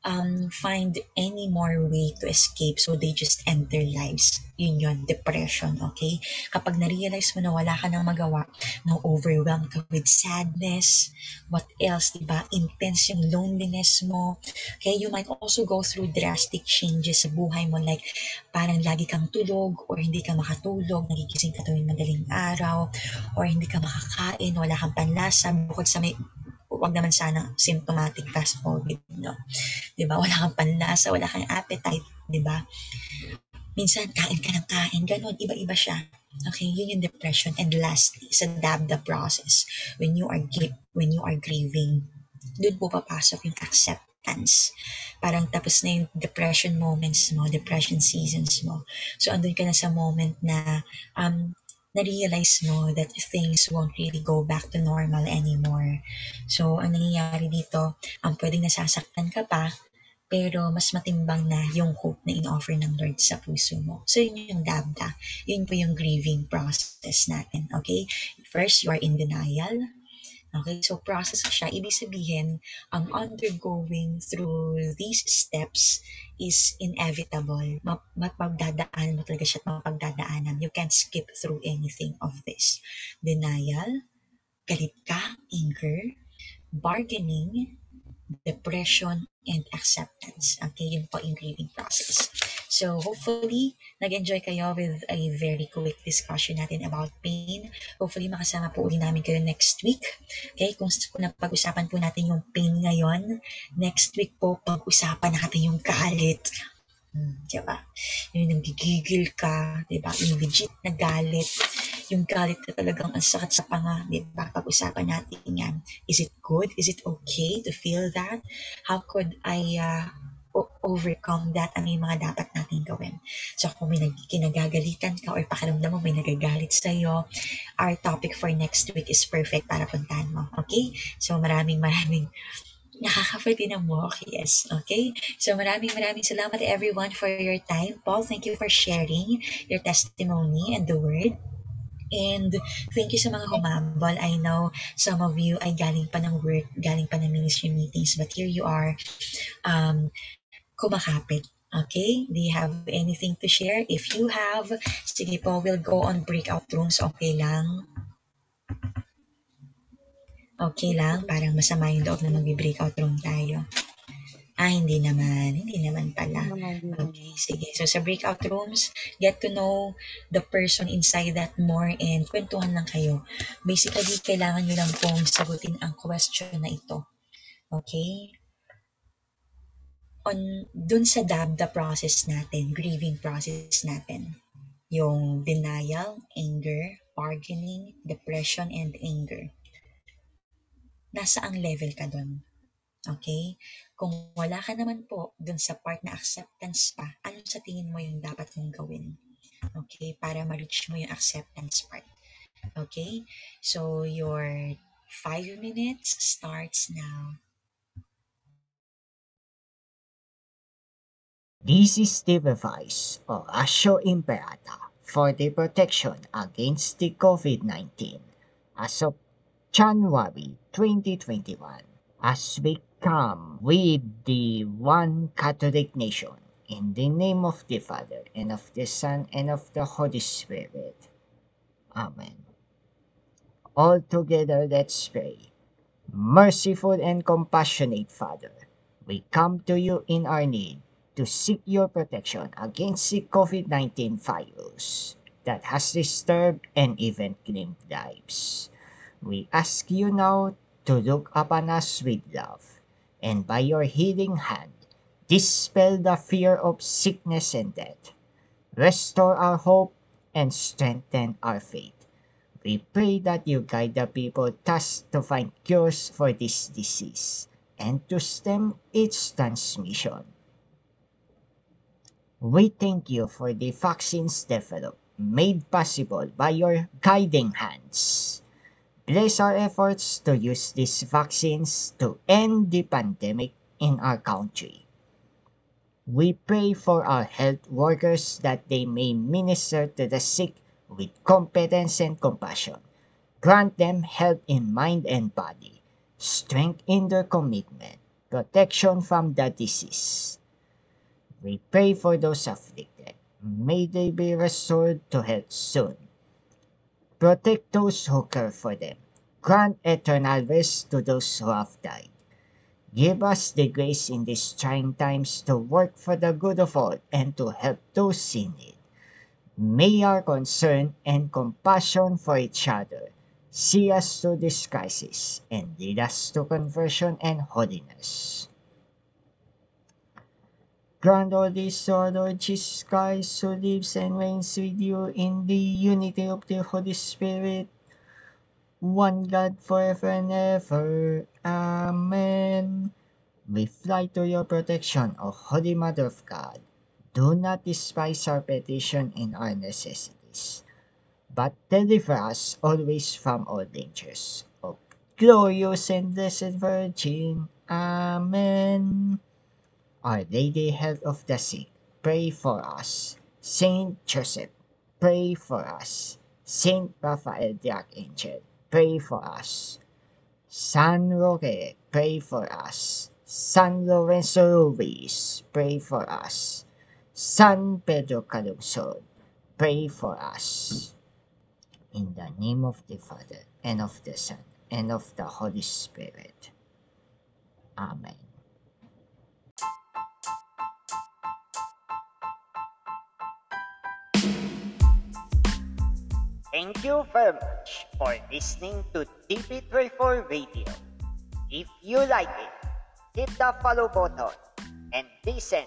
um, find any more way to escape so they just end their lives. Yun yun, depression, okay? Kapag na-realize mo na wala ka nang magawa, no overwhelmed ka with sadness, what else, diba? Intense yung loneliness mo. Okay, you might also go through drastic changes sa buhay mo like parang lagi kang tulog or hindi ka makatulog, nagigising ka tuwing madaling araw, or hindi ka makakain, wala kang panlasa, bukod sa may wag naman sana symptomatic ka sa COVID, no? 'Di ba? Wala kang panlasa, wala kang appetite, 'di ba? Minsan kain ka ng kain, ganun, iba-iba siya. Okay, yun yung depression. And lastly, sa DABDA process, when you are when you are grieving, doon po papasok yung acceptance. Parang tapos na yung depression moments mo, depression seasons mo. So, andun ka na sa moment na um, na-realize mo that things won't really go back to normal anymore. So, ang nangyayari dito, ang um, pwedeng nasasaktan ka pa, pero mas matimbang na yung hope na in-offer ng Lord sa puso mo. So, yun yung dabda. Yun po yung grieving process natin. Okay? First, you are in denial. Okay, so process siya. Ibig sabihin, um, undergoing through these steps is inevitable. Mapagdadaan mo talaga siya at mapagdadaanan. You can't skip through anything of this. Denial, galit ka, anger, bargaining, depression, and acceptance. Okay, yun po yung grieving process. So, hopefully, nag-enjoy kayo with a very quick discussion natin about pain. Hopefully, makasama po ulit namin kayo next week. Okay, kung, kung napag-usapan po natin yung pain ngayon, next week po, pag-usapan natin yung galit. Hmm, diba? Yung nanggigigil ka, diba? Yung legit na galit. Yung galit na talagang ang sakit sa panga, diba? Pag-usapan natin yan. Is it good? Is it okay to feel that? How could I uh, overcome that? Ano yung mga dapat natin gawin? So, kung may kinagagalitan ka or pakiramdam mo may nagagalit sa'yo, our topic for next week is perfect para puntahan mo. Okay? So, maraming maraming nakaka-pwede ng mo. Yes. Okay? So maraming maraming salamat everyone for your time. Paul, thank you for sharing your testimony and the word. And thank you sa mga humambol. I know some of you ay galing pa ng work, galing pa ng ministry meetings, but here you are um, kumakapit. Okay? Do you have anything to share? If you have, sige po, we'll go on breakout rooms. Okay lang. Okay lang, parang masama yung loob na mag-breakout room tayo. Ah, hindi naman. Hindi naman pala. Okay, sige. So, sa breakout rooms, get to know the person inside that more and kwentuhan lang kayo. Basically, kailangan nyo lang pong sagutin ang question na ito. Okay? On, dun sa DABDA process natin, grieving process natin, yung denial, anger, bargaining, depression, and anger nasa ang level ka doon. Okay? Kung wala ka naman po doon sa part na acceptance pa, ano sa tingin mo yung dapat mong gawin? Okay? Para ma-reach mo yung acceptance part. Okay? So, your five minutes starts now. This is the device of Asho Imperata for the protection against the COVID-19 as of January 2021 as we come with the one Catholic nation in the name of the Father and of the Son and of the Holy Spirit. Amen. All together let's pray. Merciful and compassionate Father, we come to you in our need to seek your protection against the COVID-19 virus that has disturbed and even claimed lives. We ask you now to look upon us with love, and by your healing hand, dispel the fear of sickness and death. Restore our hope and strengthen our faith. We pray that you guide the people thus to find cures for this disease and to stem its transmission. We thank you for the vaccines developed, made possible by your guiding hands. Bless our efforts to use these vaccines to end the pandemic in our country. We pray for our health workers that they may minister to the sick with competence and compassion. Grant them health in mind and body, strength in their commitment, protection from the disease. We pray for those afflicted. May they be restored to health soon. Protect those who care for them. Grant eternal rest to those who have died. Give us the grace in these trying times to work for the good of all and to help those in need. May our concern and compassion for each other see us through this crisis and lead us to conversion and holiness. Grant our Lord Jesus Christ, who lives and reigns with you in the unity of the Holy Spirit, one God forever and ever. Amen. We fly to your protection, O Holy Mother of God. Do not despise our petition in our necessities, but deliver us always from all dangers. O glorious and blessed Virgin. Amen. Our Lady Health of the Sick, pray for us. Saint Joseph, pray for us. Saint Raphael the Archangel, pray for us. San Roque, pray for us. San Lorenzo Ruiz, pray for us. San Pedro Calungsod, pray for us. In the name of the Father, and of the Son, and of the Holy Spirit. Amen. Thank you very much for listening to TP34 Radio. If you like it, hit the follow button and listen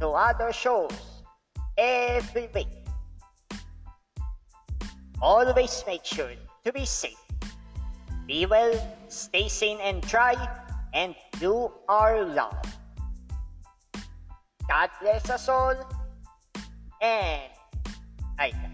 to other shows every week. Always make sure to be safe. Be well, stay sane and dry, and do our love. God bless us all, and I